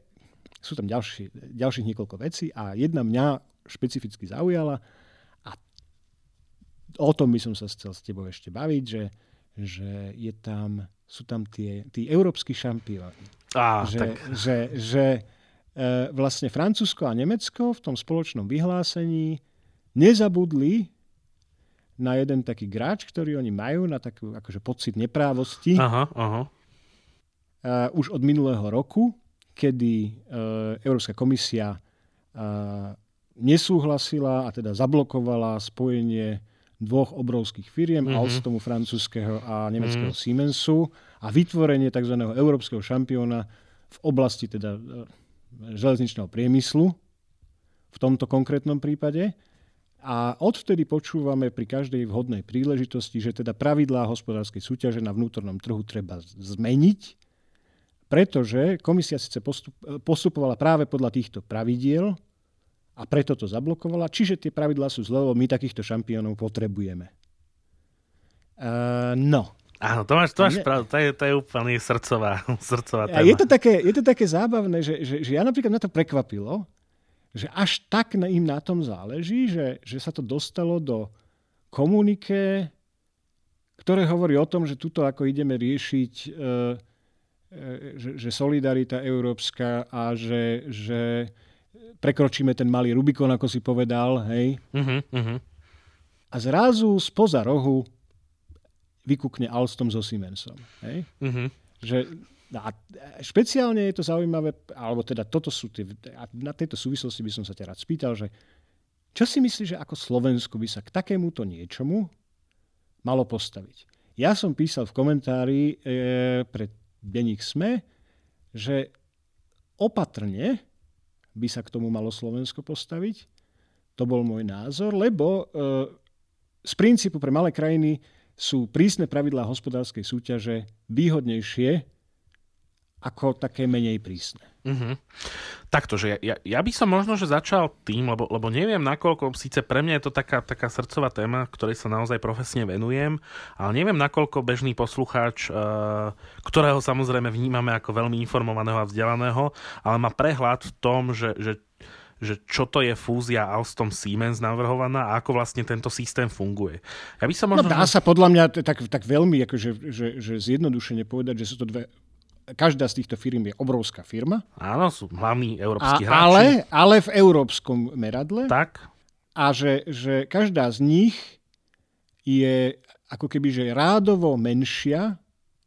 sú tam ďalší, ďalších niekoľko vecí a jedna mňa špecificky zaujala a o tom by som sa chcel s tebou ešte baviť, že, že je tam, sú tam tie, tí európsky šampióni. Á, že, tak. že, že e, vlastne Francúzsko a Nemecko v tom spoločnom vyhlásení nezabudli na jeden taký gráč, ktorý oni majú, na takú akože pocit neprávosti. Aha, aha. Uh, už od minulého roku, kedy uh, Európska komisia uh, nesúhlasila a teda zablokovala spojenie dvoch obrovských firiem, mm-hmm. Alstomu francúzského a nemeckého mm-hmm. Siemensu a vytvorenie tzv. európskeho šampióna v oblasti teda železničného priemyslu v tomto konkrétnom prípade. A odvtedy počúvame pri každej vhodnej príležitosti, že teda pravidlá hospodárskej súťaže na vnútornom trhu treba zmeniť, pretože komisia síce postup, postupovala práve podľa týchto pravidiel a preto to zablokovala, čiže tie pravidlá sú zle, lebo my takýchto šampiónov potrebujeme. Uh, no. Áno, to máš, to máš pravdu, to je, to je úplne srdcová, srdcová téma. Je to také, je to také zábavné, že, že, že ja napríklad na to prekvapilo, že až tak im na tom záleží, že, že sa to dostalo do komunike, ktoré hovorí o tom, že tuto ako ideme riešiť, e, e, že, že solidarita európska a že, že prekročíme ten malý Rubikon, ako si povedal, hej. Uh-huh, uh-huh. A zrazu spoza rohu vykúkne Alstom so Siemensom. Hej? Uh-huh. Že No a špeciálne je to zaujímavé, alebo teda toto sú tie, na tejto súvislosti by som sa ťa rád spýtal, že čo si myslíš, že ako Slovensku by sa k takémuto niečomu malo postaviť? Ja som písal v komentári e, pre denník SME, že opatrne by sa k tomu malo Slovensko postaviť. To bol môj názor, lebo e, z princípu pre malé krajiny sú prísne pravidlá hospodárskej súťaže výhodnejšie ako také menej prísne. Uh-huh. Takto, že ja, ja by som možno, že začal tým, lebo, lebo neviem nakoľko, síce pre mňa je to taká, taká srdcová téma, ktorej sa naozaj profesne venujem, ale neviem nakoľko bežný poslucháč, uh, ktorého samozrejme vnímame ako veľmi informovaného a vzdelaného, ale má prehľad v tom, že, že že čo to je fúzia Alstom Siemens navrhovaná a ako vlastne tento systém funguje. Ja by som možno... No dá sa podľa mňa tak, tak veľmi akože, že, že zjednodušene povedať, že sú to dve každá z týchto firm je obrovská firma. Áno, sú hlavní európsky a, hráči. Ale, ale v európskom meradle. Tak. A že, že každá z nich je ako keby že rádovo menšia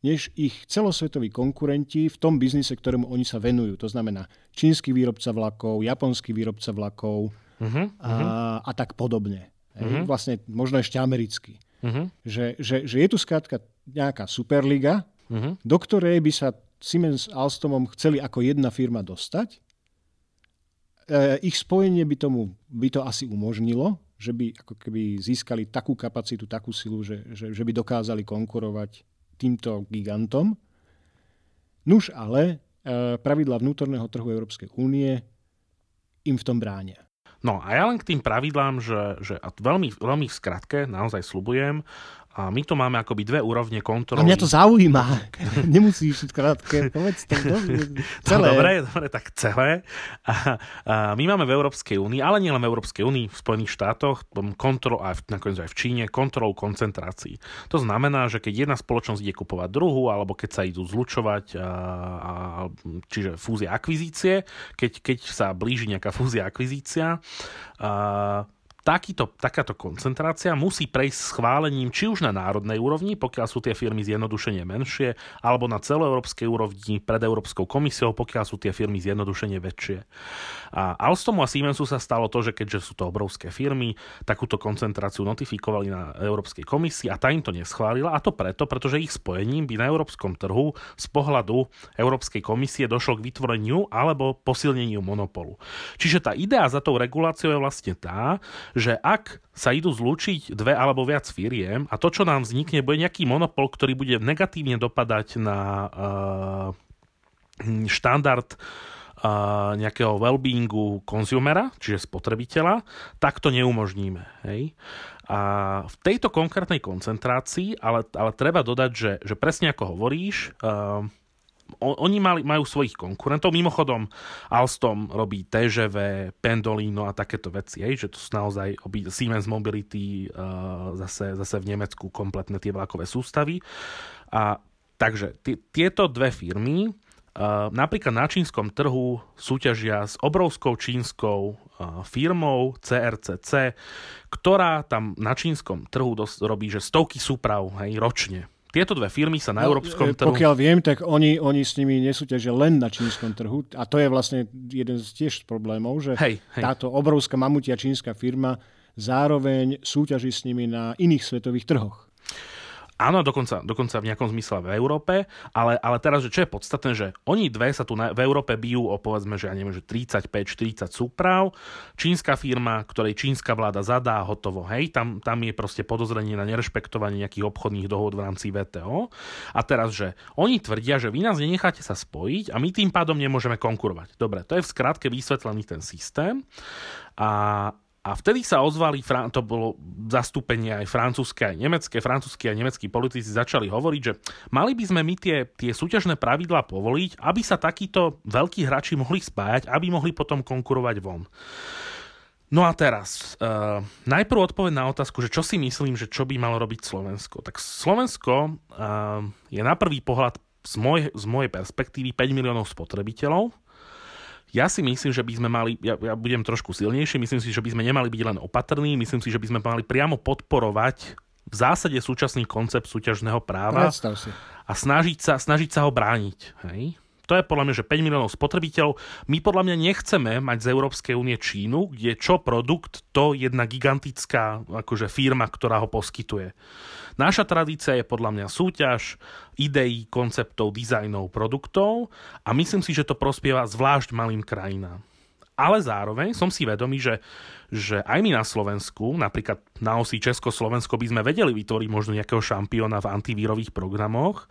než ich celosvetoví konkurenti v tom biznise, ktorému oni sa venujú. To znamená čínsky výrobca vlakov, japonský výrobca vlakov uh-huh, a, uh-huh. a tak podobne. Uh-huh. Vlastne možno ešte americký. Uh-huh. Že, že, že je tu skrátka nejaká superliga, uh-huh. do ktorej by sa Siemens Alstomom chceli ako jedna firma dostať. E, ich spojenie by, tomu, by to asi umožnilo, že by ako keby získali takú kapacitu, takú silu, že, že, že by dokázali konkurovať týmto gigantom. Nuž ale e, pravidla vnútorného trhu Európskej únie im v tom bránia. No a ja len k tým pravidlám, že, že a veľmi, veľmi v skratke, naozaj slubujem, a my to máme akoby dve úrovne kontroly. A mňa to zaujíma. Nemusíš krátke, povedz to. Celé. No, dobre, dobre, tak celé. A, a my máme v Európskej únii, ale nielen v Európskej únii, v Spojených štátoch, kontrol, aj nakoniec aj v Číne, kontrolu koncentrácií. To znamená, že keď jedna spoločnosť ide kupovať druhú, alebo keď sa idú zlučovať, a, a, čiže fúzia akvizície, keď, keď sa blíži nejaká fúzia akvizícia, a, takýto, takáto koncentrácia musí prejsť schválením či už na národnej úrovni, pokiaľ sú tie firmy zjednodušenie menšie, alebo na celoeurópskej úrovni pred Európskou komisiou, pokiaľ sú tie firmy zjednodušenie väčšie. A Alstomu a Siemensu sa stalo to, že keďže sú to obrovské firmy, takúto koncentráciu notifikovali na Európskej komisii a tá im to neschválila a to preto, pretože ich spojením by na európskom trhu z pohľadu Európskej komisie došlo k vytvoreniu alebo posilneniu monopolu. Čiže tá idea za tou reguláciou je vlastne tá, že ak sa idú zlúčiť dve alebo viac firiem a to, čo nám vznikne, bude nejaký monopol, ktorý bude negatívne dopadať na uh, štandard uh, nejakého well-beingu konzumera, čiže spotrebiteľa, tak to neumožníme. Hej? A v tejto konkrétnej koncentrácii, ale, ale treba dodať, že, že presne ako hovoríš, uh, oni mali, majú svojich konkurentov. Mimochodom, Alstom robí TGV, Pendolino a takéto veci, hej, že to sú naozaj Siemens Mobility, uh, zase, zase v Nemecku kompletné tie vlakové sústavy. A takže tieto dve firmy uh, napríklad na čínskom trhu súťažia s obrovskou čínskou uh, firmou CRCC, ktorá tam na čínskom trhu dos- robí že stovky súprav hej, ročne tieto dve firmy sa na no, európskom e, trhu... Pokiaľ viem, tak oni, oni s nimi nesúťažia len na čínskom trhu. A to je vlastne jeden z tiež problémov, že hej, hej. táto obrovská mamutia čínska firma zároveň súťaží s nimi na iných svetových trhoch. Áno, dokonca, dokonca v nejakom zmysle v Európe, ale, ale teraz, že čo je podstatné, že oni dve sa tu na, v Európe bijú o povedzme, že ja neviem, že 35-40 súprav, čínska firma, ktorej čínska vláda zadá, hotovo, hej, tam, tam je proste podozrenie na nerešpektovanie nejakých obchodných dohod v rámci VTO. A teraz, že oni tvrdia, že vy nás nenecháte sa spojiť a my tým pádom nemôžeme konkurovať. Dobre, to je v skratke vysvetlený ten systém. A, a vtedy sa ozvali, to bolo zastúpenie aj francúzske, aj nemecké, francúzske a nemeckí politici začali hovoriť, že mali by sme my tie, tie súťažné pravidlá povoliť, aby sa takíto veľkí hráči mohli spájať, aby mohli potom konkurovať von. No a teraz, uh, najprv odpoveď na otázku, že čo si myslím, že čo by malo robiť Slovensko. Tak Slovensko uh, je na prvý pohľad z, môj, z mojej perspektívy 5 miliónov spotrebiteľov, ja si myslím, že by sme mali, ja, ja budem trošku silnejší, myslím si, že by sme nemali byť len opatrní, myslím si, že by sme mali priamo podporovať v zásade súčasný koncept súťažného práva a snažiť sa, snažiť sa ho brániť. Hej? To je podľa mňa, že 5 miliónov spotrebiteľov. My podľa mňa nechceme mať z Európskej únie Čínu, kde čo produkt, to jedna gigantická akože firma, ktorá ho poskytuje. Naša tradícia je podľa mňa súťaž ideí, konceptov, dizajnov, produktov a myslím si, že to prospieva zvlášť malým krajinám. Ale zároveň som si vedomý, že, že aj my na Slovensku, napríklad na osi Česko-Slovensko by sme vedeli vytvoriť možno nejakého šampióna v antivírových programoch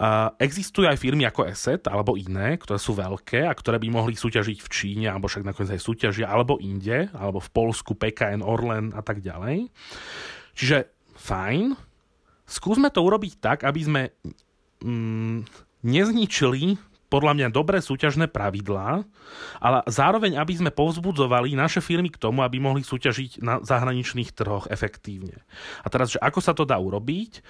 Uh, existujú aj firmy ako ESET alebo iné, ktoré sú veľké a ktoré by mohli súťažiť v Číne, alebo však nakoniec aj súťažia, alebo inde, alebo v Polsku, PKN, Orlen a tak ďalej. Čiže fajn, skúsme to urobiť tak, aby sme mm, nezničili podľa mňa dobré súťažné pravidlá, ale zároveň, aby sme povzbudzovali naše firmy k tomu, aby mohli súťažiť na zahraničných trhoch efektívne. A teraz, že ako sa to dá urobiť?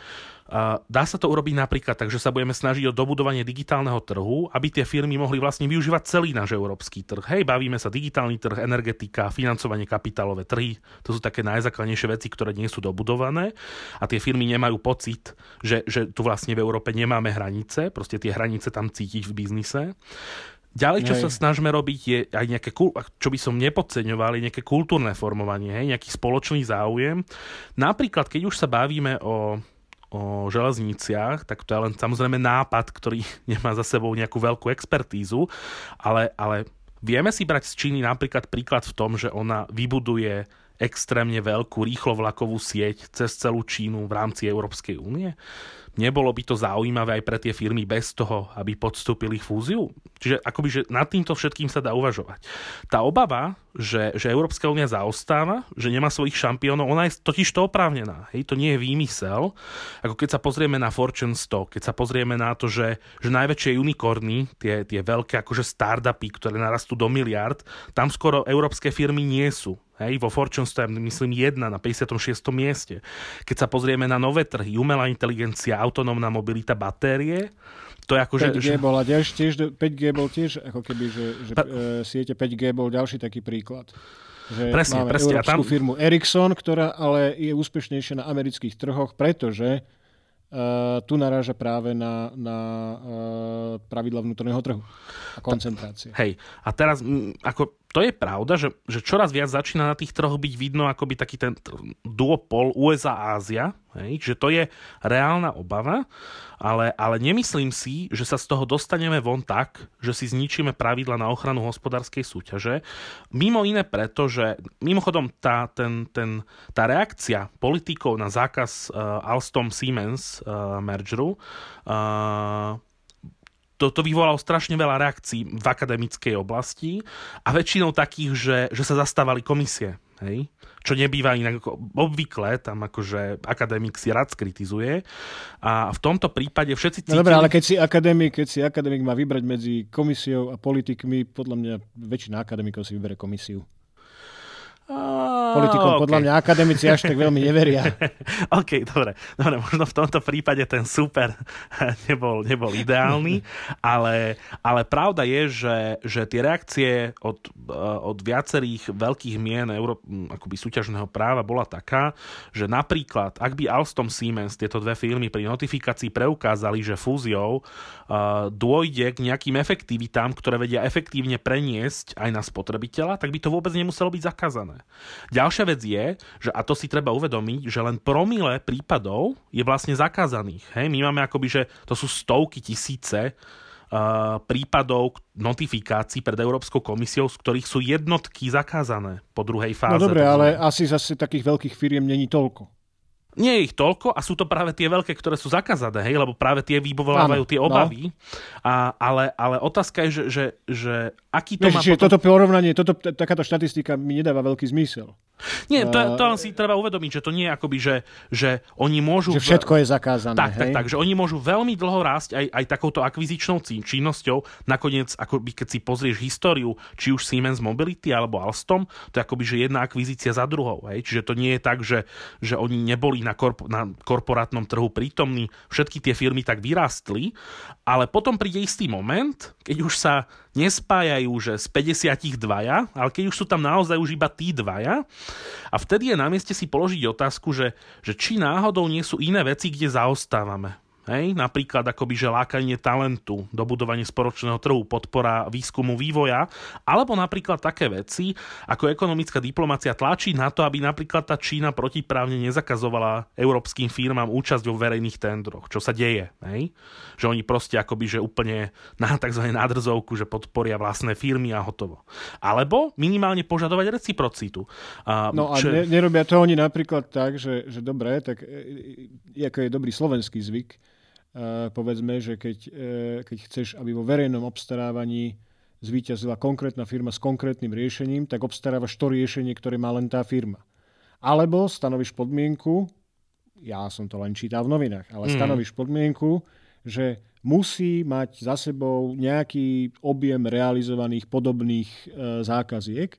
Dá sa to urobiť napríklad tak, že sa budeme snažiť o dobudovanie digitálneho trhu, aby tie firmy mohli vlastne využívať celý náš európsky trh. Hej, bavíme sa digitálny trh, energetika, financovanie kapitálové trhy. To sú také najzákladnejšie veci, ktoré nie sú dobudované a tie firmy nemajú pocit, že, že tu vlastne v Európe nemáme hranice, proste tie hranice tam cítiť v biznise. Ďalej, čo hej. sa snažíme robiť, je aj nejaké, čo by som nepodceňoval, je nejaké kultúrne formovanie, hej, nejaký spoločný záujem. Napríklad, keď už sa bavíme o o železniciach, tak to je len samozrejme nápad, ktorý nemá za sebou nejakú veľkú expertízu, ale, ale vieme si brať z Číny napríklad príklad v tom, že ona vybuduje extrémne veľkú rýchlovlakovú sieť cez celú Čínu v rámci Európskej únie? Nebolo by to zaujímavé aj pre tie firmy bez toho, aby podstúpili fúziu? Čiže akoby, že nad týmto všetkým sa dá uvažovať. Tá obava, že, že Európska únia zaostáva, že nemá svojich šampiónov, ona je totiž to oprávnená. Hej, to nie je výmysel. Ako keď sa pozrieme na Fortune 100, keď sa pozrieme na to, že, že najväčšie unikorny, tie, tie veľké akože startupy, ktoré narastú do miliard, tam skoro európske firmy nie sú. Hej, vo Fortune je, myslím, jedna na 56. mieste. Keď sa pozrieme na nové trhy, umelá inteligencia, autonómna mobilita, batérie, to je ako, 5G že... bol a tiež, tiež, 5G bol tiež ako keby, že, že pa... e, siete 5G bol ďalší taký príklad. Že presne, máme presne. európsku tam... firmu Ericsson, ktorá ale je úspešnejšia na amerických trhoch, pretože Uh, tu naráža práve na, na uh, pravidla vnútorného trhu a koncentrácie. Hej, a teraz m, ako to je pravda, že, že čoraz viac začína na tých trhoch byť vidno akoby taký ten duopol USA-Ázia, že to je reálna obava, ale, ale nemyslím si, že sa z toho dostaneme von tak, že si zničíme pravidla na ochranu hospodárskej súťaže. Mimo iné preto, že mimochodom tá, ten, ten, tá reakcia politikov na zákaz uh, Alstom-Siemens uh, mergeru uh, to, to vyvolalo strašne veľa reakcií v akademickej oblasti a väčšinou takých, že, že sa zastávali komisie. Hej? Čo nebýva inak ako obvykle, tam akože akademik si rád skritizuje. A v tomto prípade všetci cítili... No dobré, ale keď si, akademik, keď si akademik má vybrať medzi komisiou a politikmi, podľa mňa väčšina akademikov si vybere komisiu. Politikom okay. podľa mňa akademici až tak veľmi neveria. OK, dobre. dobre. Možno v tomto prípade ten super nebol, nebol ideálny, ale, ale pravda je, že, že tie reakcie od, od viacerých veľkých mien Euró- akoby súťažného práva bola taká, že napríklad, ak by Alstom Siemens, tieto dve firmy pri notifikácii preukázali, že fúziou uh, dôjde k nejakým efektivitám, ktoré vedia efektívne preniesť aj na spotrebiteľa, tak by to vôbec nemuselo byť zakázané. Ďalšia vec je, že a to si treba uvedomiť, že len promile prípadov je vlastne zakázaných. Hej? My máme akoby, že to sú stovky tisíce Uh, prípadov notifikácií pred Európskou komisiou, z ktorých sú jednotky zakázané po druhej fáze. No dobre, ale asi zase takých veľkých firiem není toľko nie je ich toľko a sú to práve tie veľké, ktoré sú zakázané, hej, lebo práve tie vyvolávajú tie no. obavy. No. A, ale, ale otázka je, že, že, že aký to Ježi, má potom... toto porovnanie, toto, takáto štatistika mi nedáva veľký zmysel. Nie, to, to len si treba uvedomiť, že to nie je akoby, že, že oni môžu... Že všetko je zakázané, Tak, hej? tak, tak, že oni môžu veľmi dlho rásť aj, aj takouto akvizičnou činnosťou. Nakoniec, akoby keď si pozrieš históriu, či už Siemens Mobility alebo Alstom, to je akoby, že jedna akvizícia za druhou. Hej? Čiže to nie je tak, že, že oni neboli na, korp- na korporátnom trhu prítomní. Všetky tie firmy tak vyrástli, ale potom príde istý moment, keď už sa nespájajú, že z 52, ale keď už sú tam naozaj už iba tí dvaja, a vtedy je na mieste si položiť otázku, že, že či náhodou nie sú iné veci, kde zaostávame. Hej? Napríklad akoby, že lákanie talentu, dobudovanie spoločného trhu, podpora výskumu vývoja, alebo napríklad také veci, ako ekonomická diplomácia tlačí na to, aby napríklad tá Čína protiprávne nezakazovala európskym firmám účasť vo verejných tendroch, čo sa deje. Hej? Že oni proste akoby, že úplne na tzv. nádrzovku, že podporia vlastné firmy a hotovo. Alebo minimálne požadovať reciprocitu. A, no a čo... ne, nerobia to oni napríklad tak, že, že dobre, tak e, e, ako je dobrý slovenský zvyk, povedzme, že keď, e, keď chceš, aby vo verejnom obstarávaní zvíťazila konkrétna firma s konkrétnym riešením, tak obstarávaš to riešenie, ktoré má len tá firma. Alebo stanovíš podmienku, ja som to len čítal v novinách, ale mm. stanovíš podmienku, že musí mať za sebou nejaký objem realizovaných podobných e, zákaziek,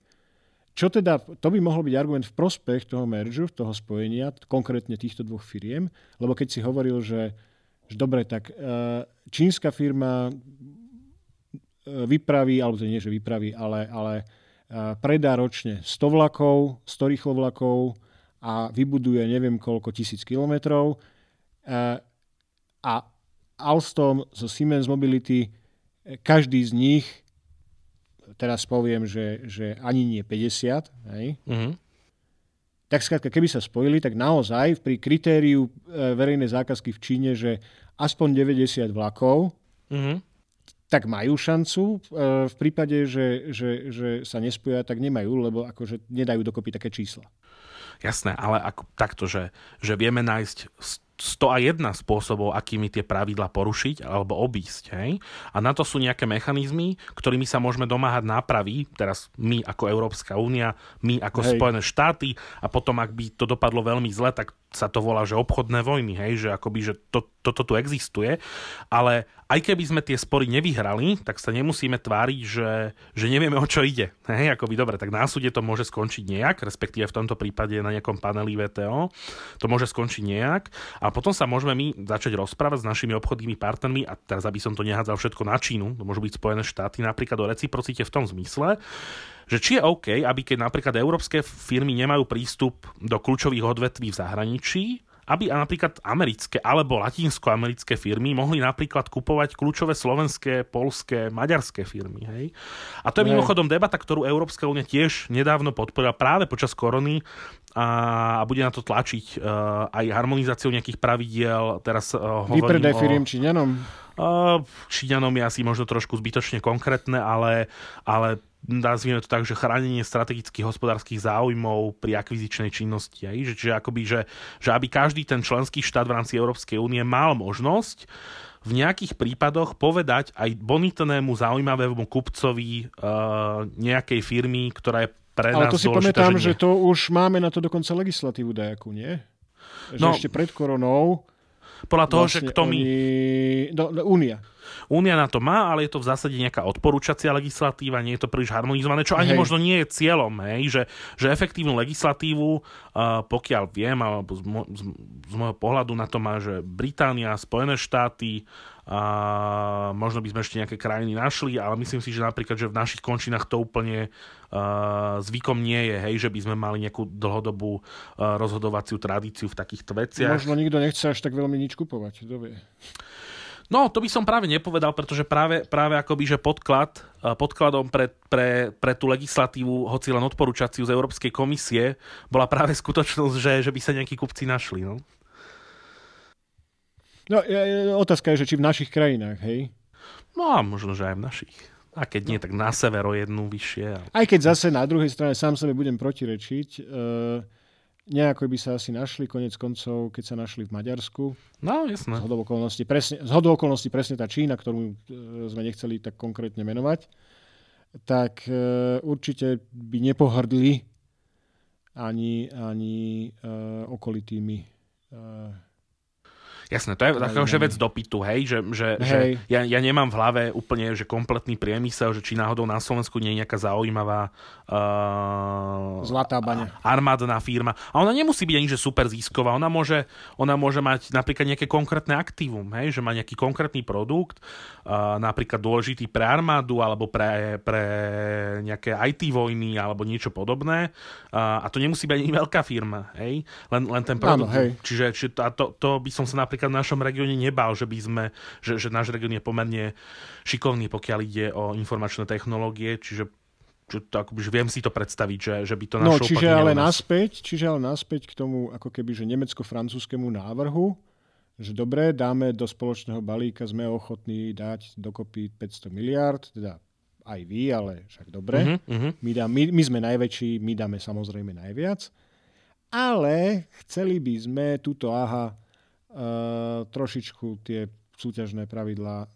čo teda, to by mohol byť argument v prospech toho meržu, toho spojenia, konkrétne týchto dvoch firiem, lebo keď si hovoril, že, že dobre, tak e, čínska firma e, vypraví, alebo to nie, že vypraví, ale, ale e, predá ročne 100 vlakov, 100 rýchlovlakov a vybuduje neviem koľko tisíc kilometrov a Alstom zo Siemens Mobility, každý z nich teraz poviem, že, že ani nie 50, hej? Mm-hmm. Tak skrátka, keby sa spojili, tak naozaj pri kritériu e, verejnej zákazky v Číne, že aspoň 90 vlakov, mm-hmm. tak majú šancu. E, v prípade, že, že, že sa nespoja, tak nemajú, lebo akože nedajú dokopy také čísla. Jasné, ale ako, takto, že, že vieme nájsť 101 spôsobov, akými tie pravidla porušiť alebo obísť. Hej? A na to sú nejaké mechanizmy, ktorými sa môžeme domáhať nápravy, teraz my ako Európska únia, my ako hej. Spojené štáty a potom, ak by to dopadlo veľmi zle, tak sa to volá, že obchodné vojny, hej, že akoby, že to, toto tu existuje, ale aj keby sme tie spory nevyhrali, tak sa nemusíme tváriť, že, že nevieme, o čo ide. Hej, akoby dobre, tak na súde to môže skončiť nejak, respektíve v tomto prípade na nejakom paneli VTO, to môže skončiť nejak a potom sa môžeme my začať rozprávať s našimi obchodnými partnermi a teraz, aby som to nehádzal všetko na Čínu, to môžu byť Spojené štáty, napríklad o reciprocite v tom zmysle, že či je OK, aby keď napríklad európske firmy nemajú prístup do kľúčových odvetví v zahraničí, aby napríklad americké alebo latinskoamerické firmy mohli napríklad kupovať kľúčové slovenské, polské, maďarské firmy. Hej? A to je mimochodom debata, ktorú Európska únia tiež nedávno podporila práve počas korony a, bude na to tlačiť uh, aj harmonizáciou nejakých pravidiel. Teraz uh, hovorím Vypredaj firiem Číňanom. Uh, Číňanom je asi možno trošku zbytočne konkrétne, ale, ale nazvieme to tak, že chránenie strategických hospodárskych záujmov pri akvizičnej činnosti. Aj? Že, čiže akoby, že, že aby každý ten členský štát v rámci Európskej únie mal možnosť v nejakých prípadoch povedať aj bonitnému zaujímavému kupcovi uh, nejakej firmy, ktorá je pre Ale nás to si pamätám, že, že to už máme na to dokonca legislatívu dajakú, nie? Že no, ešte pred koronou podľa toho, vlastne že kto mi... No, no, Únia. Únia na to má, ale je to v zásade nejaká odporúčacia legislatíva, nie je to príliš harmonizované, čo ani hej. možno nie je cieľom, hej, že, že efektívnu legislatívu, uh, pokiaľ viem, alebo z, mo- z, z môjho pohľadu na to má, že Británia, Spojené štáty, a možno by sme ešte nejaké krajiny našli, ale myslím si, že napríklad, že v našich končinách to úplne uh, zvykom nie je, hej, že by sme mali nejakú dlhodobú uh, rozhodovaciu tradíciu v takýchto veciach. Možno nikto nechce až tak veľmi nič kupovať, kto vie. No, to by som práve nepovedal, pretože práve, práve akoby, že podklad, podkladom pre, pre, pre tú legislatívu, hoci len odporúčaciu z Európskej komisie, bola práve skutočnosť, že, že by sa nejakí kupci našli. No, no otázka je, že či v našich krajinách, hej? No, možno, že aj v našich. A keď nie, tak na severo jednu vyššie. Aj keď zase na druhej strane sám sebe budem protirečiť. Uh nejako by sa asi našli, konec koncov, keď sa našli v Maďarsku. No, jasné. Z hodou okolností presne, z hodou okolností presne tá Čína, ktorú e, sme nechceli tak konkrétne menovať, tak e, určite by nepohrdli ani, ani uh, okolitými uh, Jasné, to je taká že vec dopytu, hej, že, že, hej. že ja, ja nemám v hlave úplne, že kompletný priemysel, že či náhodou na Slovensku nie je nejaká zaujímavá uh, Zlatá baňa. armádna firma. A ona nemusí byť ani že super zisková, ona môže, ona môže mať napríklad nejaké konkrétne aktívum, hej, že má nejaký konkrétny produkt, napríklad dôležitý pre armádu alebo pre, pre nejaké IT vojny alebo niečo podobné. A to nemusí byť ani veľká firma, hej, len, len ten produkt. Áno, hej. Čiže, čiže to, to, to by som sa napríklad v našom regióne nebal, že by sme, že, že náš región je pomerne šikovný, pokiaľ ide o informačné technológie, čiže že to, akoby, že viem si to predstaviť, že, že by to no, čiže ale nás. naspäť, čiže ale naspäť k tomu ako keby, že nemecko-francúzskému návrhu, že dobre, dáme do spoločného balíka, sme ochotní dať dokopy 500 miliard, teda aj vy, ale však dobre. Uh-huh, uh-huh. My, dá, my, my sme najväčší, my dáme samozrejme najviac. Ale chceli by sme túto aha uh, trošičku tie súťažné pravidlá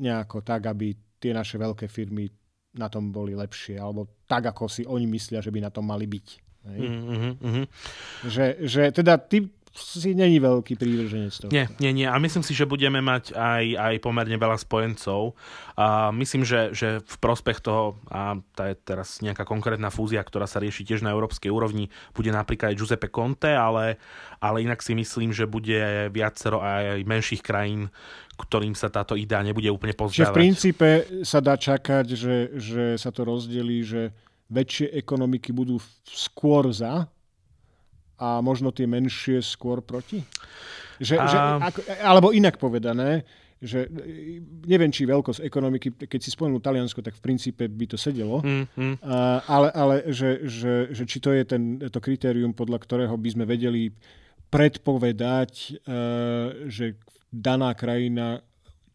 nejako tak, aby tie naše veľké firmy na tom boli lepšie, alebo tak, ako si oni myslia, že by na tom mali byť. Hej? Mm-hmm. Že, že teda ty si není veľký prívrženec toho. Nie, nie, nie. A myslím si, že budeme mať aj, aj pomerne veľa spojencov. A myslím, že, že v prospech toho, a tá je teraz nejaká konkrétna fúzia, ktorá sa rieši tiež na európskej úrovni, bude napríklad aj Giuseppe Conte, ale, ale inak si myslím, že bude viacero aj menších krajín, ktorým sa táto idea nebude úplne pozdávať. Čiže v princípe sa dá čakať, že, že sa to rozdelí, že väčšie ekonomiky budú skôr za a možno tie menšie skôr proti? Že, a... že, ako, alebo inak povedané, že neviem, či veľkosť ekonomiky, keď si spomenul Taliansko, tak v princípe by to sedelo, mm, mm. A, ale, ale že, že, že či to je ten, to kritérium, podľa ktorého by sme vedeli predpovedať, uh, že daná krajina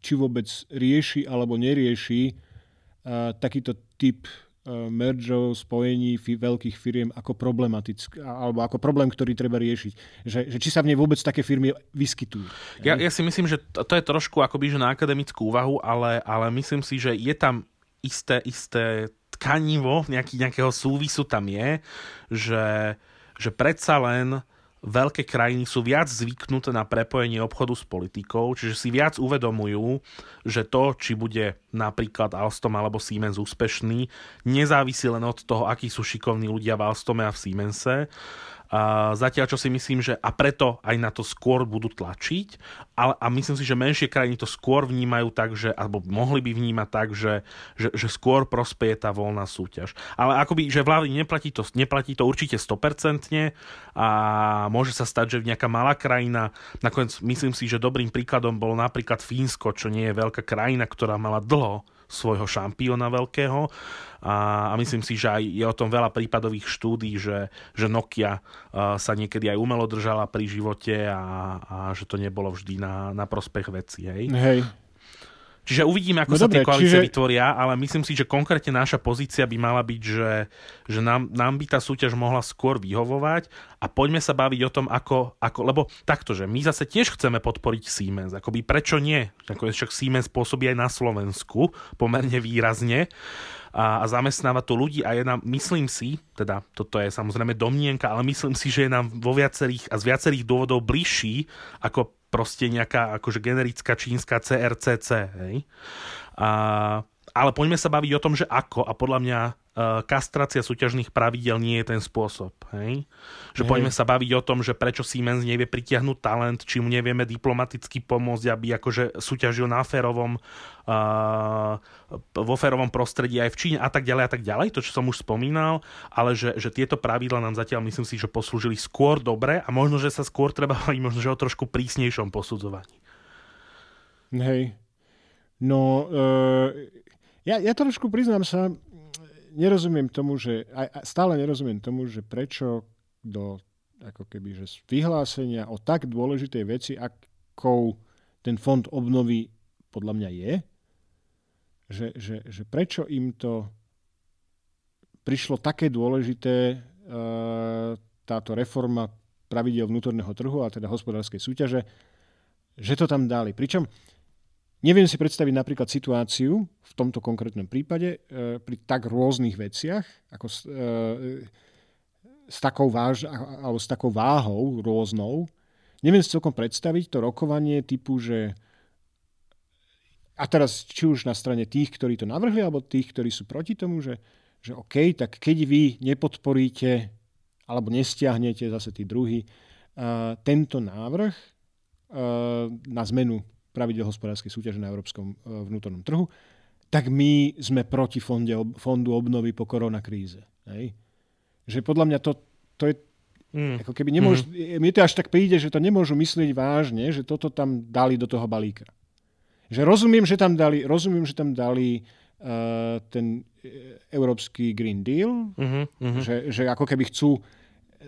či vôbec rieši alebo nerieši uh, takýto typ E, mergeov, spojení veľkých firiem ako problematické, alebo ako problém, ktorý treba riešiť. Že, že či sa v nej vôbec také firmy vyskytujú. Ja, ja si myslím, že to, to je trošku akoby že na akademickú úvahu, ale, ale myslím si, že je tam isté, isté tkanivo, nejaký, nejakého súvisu tam je, že, že predsa len veľké krajiny sú viac zvyknuté na prepojenie obchodu s politikou, čiže si viac uvedomujú, že to, či bude napríklad Alstom alebo Siemens úspešný, nezávisí len od toho, akí sú šikovní ľudia v Alstome a v Siemense, a zatiaľ, čo si myslím, že a preto aj na to skôr budú tlačiť, ale, a myslím si, že menšie krajiny to skôr vnímajú tak, že, alebo mohli by vnímať tak, že, že, že skôr prospeje tá voľná súťaž. Ale akoby, že vlády neplatí to, neplatí to určite 100% a môže sa stať, že nejaká malá krajina, nakoniec myslím si, že dobrým príkladom bolo napríklad Fínsko, čo nie je veľká krajina, ktorá mala dlho svojho šampióna veľkého a, a myslím si, že aj je o tom veľa prípadových štúdí, že, že Nokia sa niekedy aj umelo držala pri živote a, a že to nebolo vždy na, na prospech veci. Hej? Hej. Čiže uvidíme, ako no sa dobre, tie koalície čiže... vytvoria, ale myslím si, že konkrétne naša pozícia by mala byť, že, že nám, nám by tá súťaž mohla skôr vyhovovať a poďme sa baviť o tom, ako, ako lebo takto, že my zase tiež chceme podporiť Siemens, akoby prečo nie? Ako však Siemens pôsobí aj na Slovensku pomerne výrazne a, a zamestnáva tu ľudí a je nám, myslím si, teda toto je samozrejme domnienka, ale myslím si, že je nám vo viacerých a z viacerých dôvodov bližší ako proste nejaká akože generická čínska CRCC, hej. A, ale poďme sa baviť o tom, že ako a podľa mňa kastrácia súťažných pravidel nie je ten spôsob. Hej? Že hej. poďme sa baviť o tom, že prečo Siemens nevie pritiahnuť talent, či mu nevieme diplomaticky pomôcť, aby akože súťažil na férovom, uh, vo férovom prostredí aj v Číne a tak ďalej a tak ďalej, to čo som už spomínal, ale že, že tieto pravidla nám zatiaľ myslím si, že poslúžili skôr dobre a možno, že sa skôr treba baviť možno, že o trošku prísnejšom posudzovaní. Hej. No, uh, ja, ja trošku priznám sa, nerozumiem tomu, že aj, stále nerozumiem tomu, že prečo do ako keby, že vyhlásenia o tak dôležitej veci, akou ten fond obnovy podľa mňa je, že, že, že prečo im to prišlo také dôležité e, táto reforma pravidel vnútorného trhu, a teda hospodárskej súťaže, že to tam dali. Pričom Neviem si predstaviť napríklad situáciu v tomto konkrétnom prípade e, pri tak rôznych veciach, ako s, e, s, takou váž, alebo s takou váhou rôznou. Neviem si celkom predstaviť to rokovanie typu, že a teraz či už na strane tých, ktorí to navrhli, alebo tých, ktorí sú proti tomu, že, že OK, tak keď vy nepodporíte alebo nestiahnete zase tí druhý uh, tento návrh uh, na zmenu pravidel hospodárskej súťaže na európskom e, vnútornom trhu, tak my sme proti fonde, fondu obnovy po koronakríze. Hej? Že podľa mňa to, to je Mm. Ako keby nemôžu, mm. Mi to až tak príde, že to nemôžu myslieť vážne, že toto tam dali do toho balíka. Že rozumiem, že tam dali, rozumiem, že tam dali uh, ten e, európsky Green Deal, mm-hmm. že, že ako keby chcú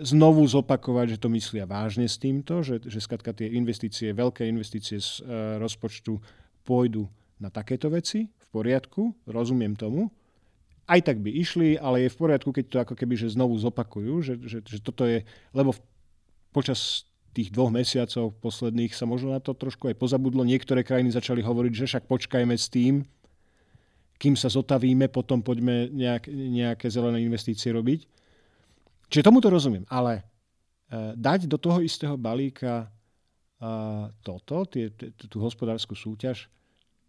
znovu zopakovať, že to myslia vážne s týmto, že, že skratka tie investície, veľké investície z uh, rozpočtu pôjdu na takéto veci, v poriadku, rozumiem tomu. Aj tak by išli, ale je v poriadku, keď to ako keby že znovu zopakujú, že, že, že toto je, lebo v, počas tých dvoch mesiacov posledných sa možno na to trošku aj pozabudlo. Niektoré krajiny začali hovoriť, že však počkajme s tým, kým sa zotavíme, potom poďme nejak, nejaké zelené investície robiť. Čiže tomu to rozumiem, ale dať do toho istého balíka toto, tie, tú hospodárskú súťaž,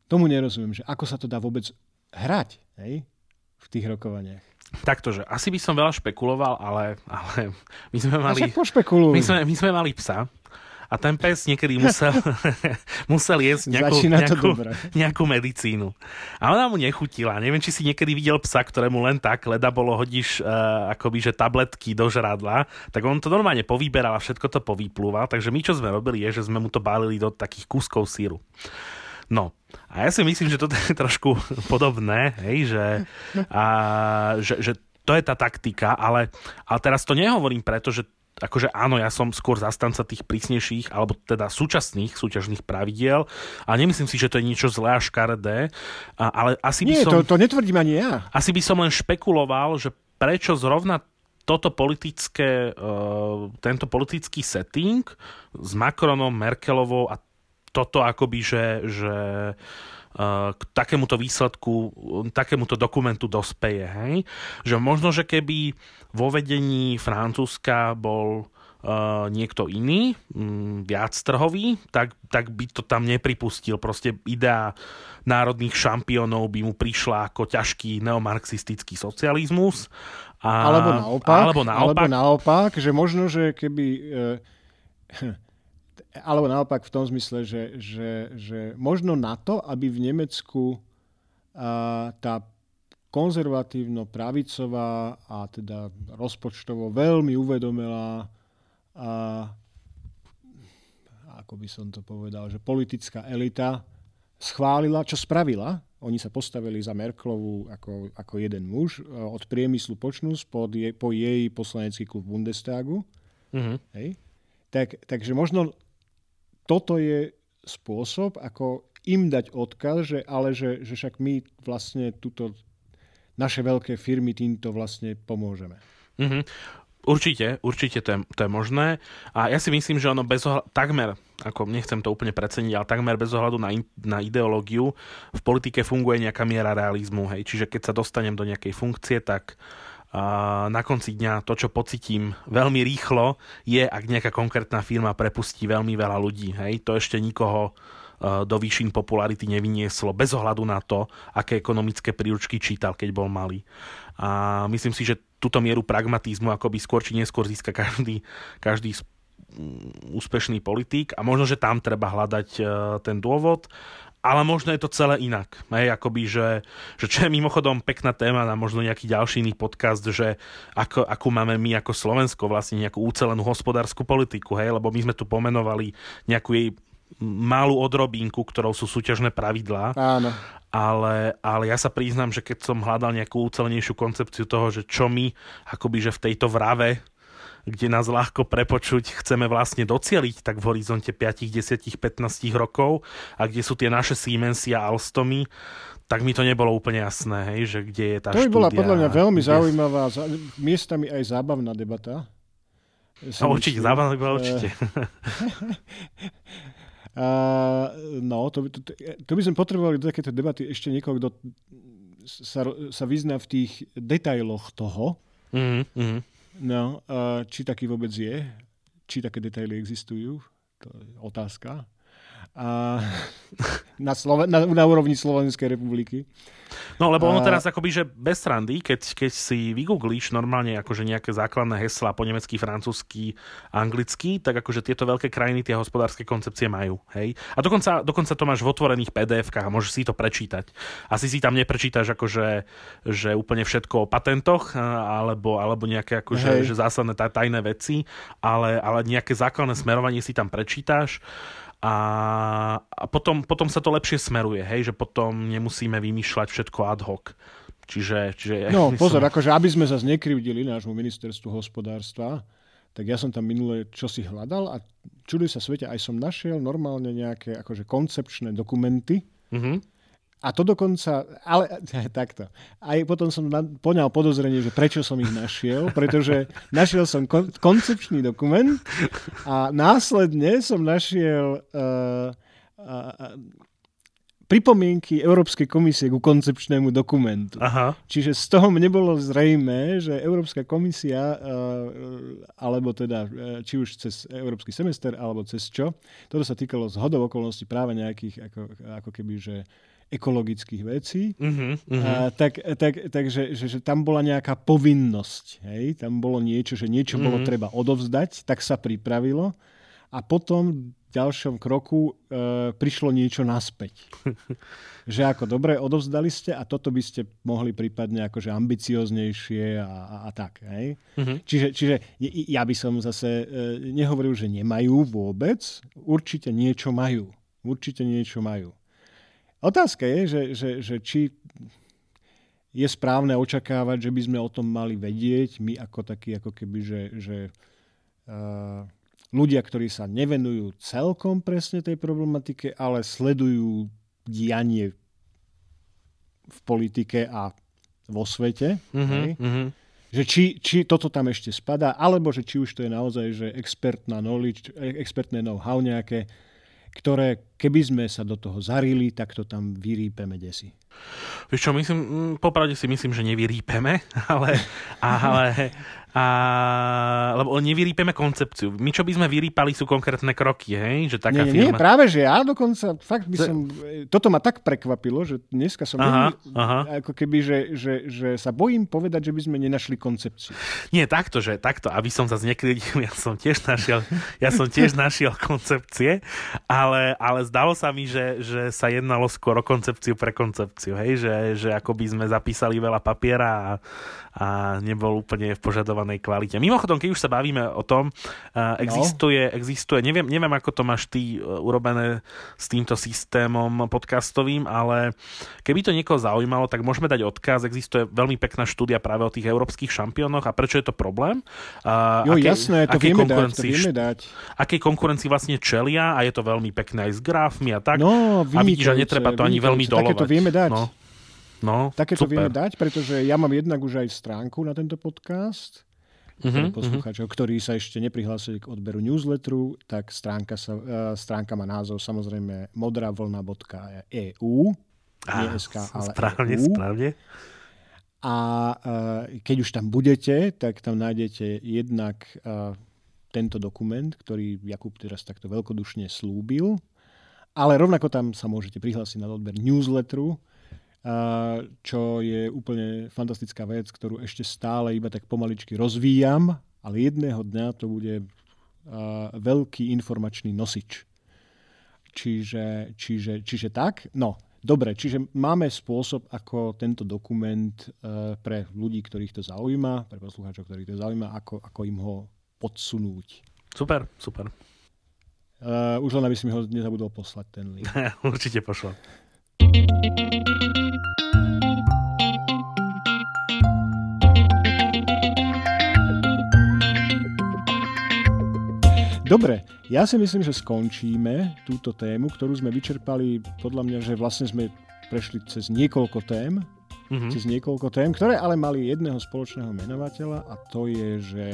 tomu nerozumiem, že ako sa to dá vôbec hrať hej, v tých rokovaniach. Taktože, asi by som veľa špekuloval, ale, ale my sme mali... My sme, my sme mali psa a ten pes niekedy musel, musel jesť nejakú, nejakú, nejakú medicínu. A ona mu nechutila. Neviem, či si niekedy videl psa, ktorému len tak, leda bolo hodíš uh, akoby, že tabletky do žradla, tak on to normálne povýberal a všetko to povýplúval. Takže my, čo sme robili, je, že sme mu to balili do takých kúskov síru. No, a ja si myslím, že toto je trošku podobné, hej, že, a, že, že to je tá taktika, ale, ale teraz to nehovorím preto, že akože áno, ja som skôr zastanca tých prísnejších, alebo teda súčasných súťažných pravidiel a nemyslím si, že to je niečo zlé a škaredé, ale asi by Nie, som... to, to netvrdím ani ja. Asi by som len špekuloval, že prečo zrovna toto politické, uh, tento politický setting s Macronom, Merkelovou a toto akoby, že, že k takémuto výsledku, takémuto dokumentu dospeje. Hej? Že možno, že keby vo vedení Francúzska bol uh, niekto iný, um, viac trhový, tak, tak by to tam nepripustil. Proste idea národných šampiónov by mu prišla ako ťažký neomarxistický socializmus. A, alebo naopak, alebo naopak, alebo naopak, že možno, že keby... Uh, alebo naopak v tom zmysle, že, že, že možno na to, aby v Nemecku a, tá konzervatívno-pravicová a teda rozpočtovo veľmi uvedomila a, ako by som to povedal, že politická elita schválila, čo spravila. Oni sa postavili za Merklovu ako, ako jeden muž, od priemyslu počnú pod je, po jej poslanecký klub Bundestagu. Mm-hmm. Hej. Tak, takže možno toto je spôsob, ako im dať odkaz, že, ale že, že však my vlastne túto naše veľké firmy týmto vlastne pomôžeme. Mm-hmm. Určite, určite to je, to je možné. A ja si myslím, že ono bez ohľadu, takmer, ako nechcem to úplne preceniť, ale takmer bez ohľadu na, in, na ideológiu v politike funguje nejaká miera realizmu. Hej. Čiže keď sa dostanem do nejakej funkcie, tak uh, na konci dňa to, čo pocitím veľmi rýchlo, je, ak nejaká konkrétna firma prepustí veľmi veľa ľudí. Hej? To ešte nikoho e, do výšin popularity nevynieslo, bez ohľadu na to, aké ekonomické príručky čítal, keď bol malý. A myslím si, že túto mieru pragmatizmu akoby skôr či neskôr získa každý, každý úspešný politik a možno, že tam treba hľadať e, ten dôvod ale možno je to celé inak. Hej, akoby, že, že čo je mimochodom pekná téma na možno nejaký ďalší iný podcast, že ako, akú máme my ako Slovensko vlastne nejakú ucelenú hospodárskú politiku, hej, lebo my sme tu pomenovali nejakú jej malú odrobinku, ktorou sú súťažné pravidlá. Áno. Ale, ale ja sa priznám, že keď som hľadal nejakú ucelenejšiu koncepciu toho, že čo my akoby, že v tejto vrave kde nás ľahko prepočuť chceme vlastne docieliť tak v horizonte 5, 10, 15 rokov a kde sú tie naše Siemensy a Alstomy, tak mi to nebolo úplne jasné, hej, že kde je tá To by bola podľa mňa veľmi kde... zaujímavá, miestami aj zábavná debata. No, určite, zábavná by bola určite. Uh, no, to, to, to, to by sme potrebovali do takéto debaty ešte niekoho, kto sa, sa vyzná v tých detailoch toho. Mm-hmm. No, či taký vôbec je, či také detaily existujú, to je otázka. A na, Sloven- na, na úrovni Slovenskej republiky. No lebo ono teraz akoby, že bez srandy, keď, keď si vygooglíš normálne akože nejaké základné heslá po nemecky, francúzsky, anglicky, tak akože tieto veľké krajiny tie hospodárske koncepcie majú. Hej? A dokonca, dokonca to máš v otvorených pdf a môžeš si to prečítať. Asi si tam neprečítaš akože, že úplne všetko o patentoch alebo, alebo nejaké akože, že zásadné tajné veci, ale, ale nejaké základné smerovanie si tam prečítaš a, a potom, potom sa to lepšie smeruje, hej, že potom nemusíme vymýšľať všetko ad hoc. Čiže, čiže no pozor, som... akože aby sme zase nekrivdili nášmu ministerstvu hospodárstva, tak ja som tam minule čosi hľadal a čuduj sa svete, aj som našiel normálne nejaké akože koncepčné dokumenty, mm-hmm. A to dokonca, ale takto. Aj potom som poňal podozrenie, že prečo som ich našiel, pretože našiel som kon, koncepčný dokument a následne som našiel uh, uh, pripomienky Európskej komisie ku koncepčnému dokumentu. Aha. Čiže z toho mne bolo zrejme, že Európska komisia, alebo teda či už cez Európsky semester, alebo cez čo, toto sa týkalo z hodov okolností práve nejakých ako, ako keby, že ekologických vecí, uh-huh, uh-huh. A, tak, tak, takže že, že tam bola nejaká povinnosť. Hej? Tam bolo niečo, že niečo uh-huh. bolo mhm. treba odovzdať, tak sa pripravilo a potom v ďalšom kroku e, prišlo niečo naspäť. že ako dobre, odovzdali ste a toto by ste mohli prípadne akože ambicioznejšie a, a, a tak. Hej? Uh-huh. Čiže, čiže ja by som zase e, nehovoril, že nemajú vôbec. Určite niečo majú. Určite niečo majú. Otázka je, že, že, že či je správne očakávať, že by sme o tom mali vedieť, my ako takí, ako keby, že, že uh, ľudia, ktorí sa nevenujú celkom presne tej problematike, ale sledujú dianie v politike a vo svete. Mm-hmm, mm-hmm. Že či, či toto tam ešte spadá, alebo že či už to je naozaj že expertná knowledge, expertné know-how nejaké, ktoré keby sme sa do toho zarili, tak to tam vyrýpeme desi. Vieš čo, myslím, mm, popravde si myslím, že nevyrýpeme, ale, ale, a, lebo nevyrýpeme koncepciu. My, čo by sme vyrýpali, sú konkrétne kroky, hej? Že taká nie, nie, firma... nie, práve, že ja dokonca, fakt by som, toto ma tak prekvapilo, že dneska som aha, veľmi, aha. ako keby, že, že, že sa bojím povedať, že by sme nenašli koncepciu. Nie, takto, že takto, aby som zase nekrytil, ja som tiež našiel, ja som tiež našiel koncepcie, ale, ale zdalo sa mi, že, že sa jednalo skôr o koncepciu pre koncepciu, hej? Že, že ako by sme zapísali veľa papiera a, a nebol úplne v požadovanej kvalite. Mimochodom, keď už sa bavíme o tom, existuje, no. existuje neviem, neviem, ako to máš ty uh, urobené s týmto systémom podcastovým, ale keby to niekoho zaujímalo, tak môžeme dať odkaz. Existuje veľmi pekná štúdia práve o tých európskych šampiónoch a prečo je to problém? Jo, aké, jasné, to vieme dať, to vieme dať. Akej konkurencii vlastne čelia a je to veľmi pekné aj s grafmi a tak. No, a vidíš, že netreba to ani veľmi dolovať. Také to vieme dať. No. No, Také to vieme dať, pretože ja mám jednak už aj stránku na tento podcast, uh-huh, poslucháčov, uh-huh. ktorí sa ešte neprihlásili k odberu newsletteru, tak stránka, sa, uh, stránka má názov samozrejme modravlna.eu nie SK, ale správne, EU. správne. A uh, keď už tam budete, tak tam nájdete jednak tento dokument, ktorý Jakub teraz takto veľkodušne slúbil, ale rovnako tam sa môžete prihlásiť na odber newsletteru, čo je úplne fantastická vec, ktorú ešte stále iba tak pomaličky rozvíjam, ale jedného dňa to bude veľký informačný nosič. Čiže, čiže, čiže tak, no, dobre, čiže máme spôsob, ako tento dokument pre ľudí, ktorých to zaujíma, pre poslucháčov, ktorých to zaujíma, ako, ako im ho podsunúť. Super, super. Uh, už len aby si mi ho nezabudol poslať ten link. Určite pošlo. Dobre, ja si myslím, že skončíme túto tému, ktorú sme vyčerpali, podľa mňa, že vlastne sme prešli cez niekoľko tém, mm-hmm. cez niekoľko tém, ktoré ale mali jedného spoločného menovateľa a to je, že,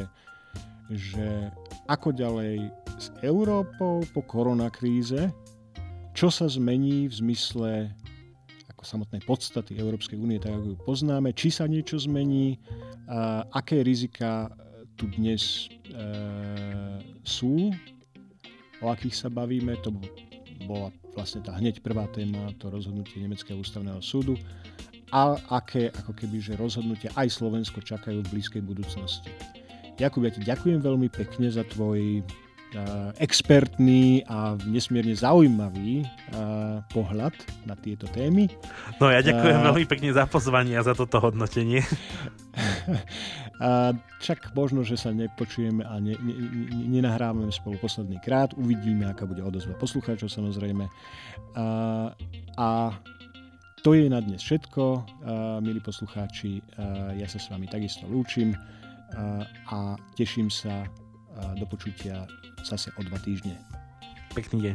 že ako ďalej s Európou po koronakríze, čo sa zmení v zmysle ako samotnej podstaty Európskej únie, tak ako ju poznáme, či sa niečo zmení, a aké rizika tu dnes e, sú, o akých sa bavíme. To bola vlastne tá hneď prvá téma, to rozhodnutie Nemeckého ústavného súdu a aké ako keby, že rozhodnutia aj Slovensko čakajú v blízkej budúcnosti. Jakub, ja ti ďakujem veľmi pekne za tvoj expertný a nesmierne zaujímavý pohľad na tieto témy. No ja ďakujem uh, veľmi pekne za pozvanie a za toto hodnotenie. A čak možno, že sa nepočujeme a ne, ne, ne, nenahrávame spolu posledný krát. Uvidíme, aká bude odozva poslucháčov samozrejme. A, a to je na dnes všetko, a, milí poslucháči. A, ja sa s vami takisto lúčim a, a teším sa do počutia zase o dva týždne. Pekný deň.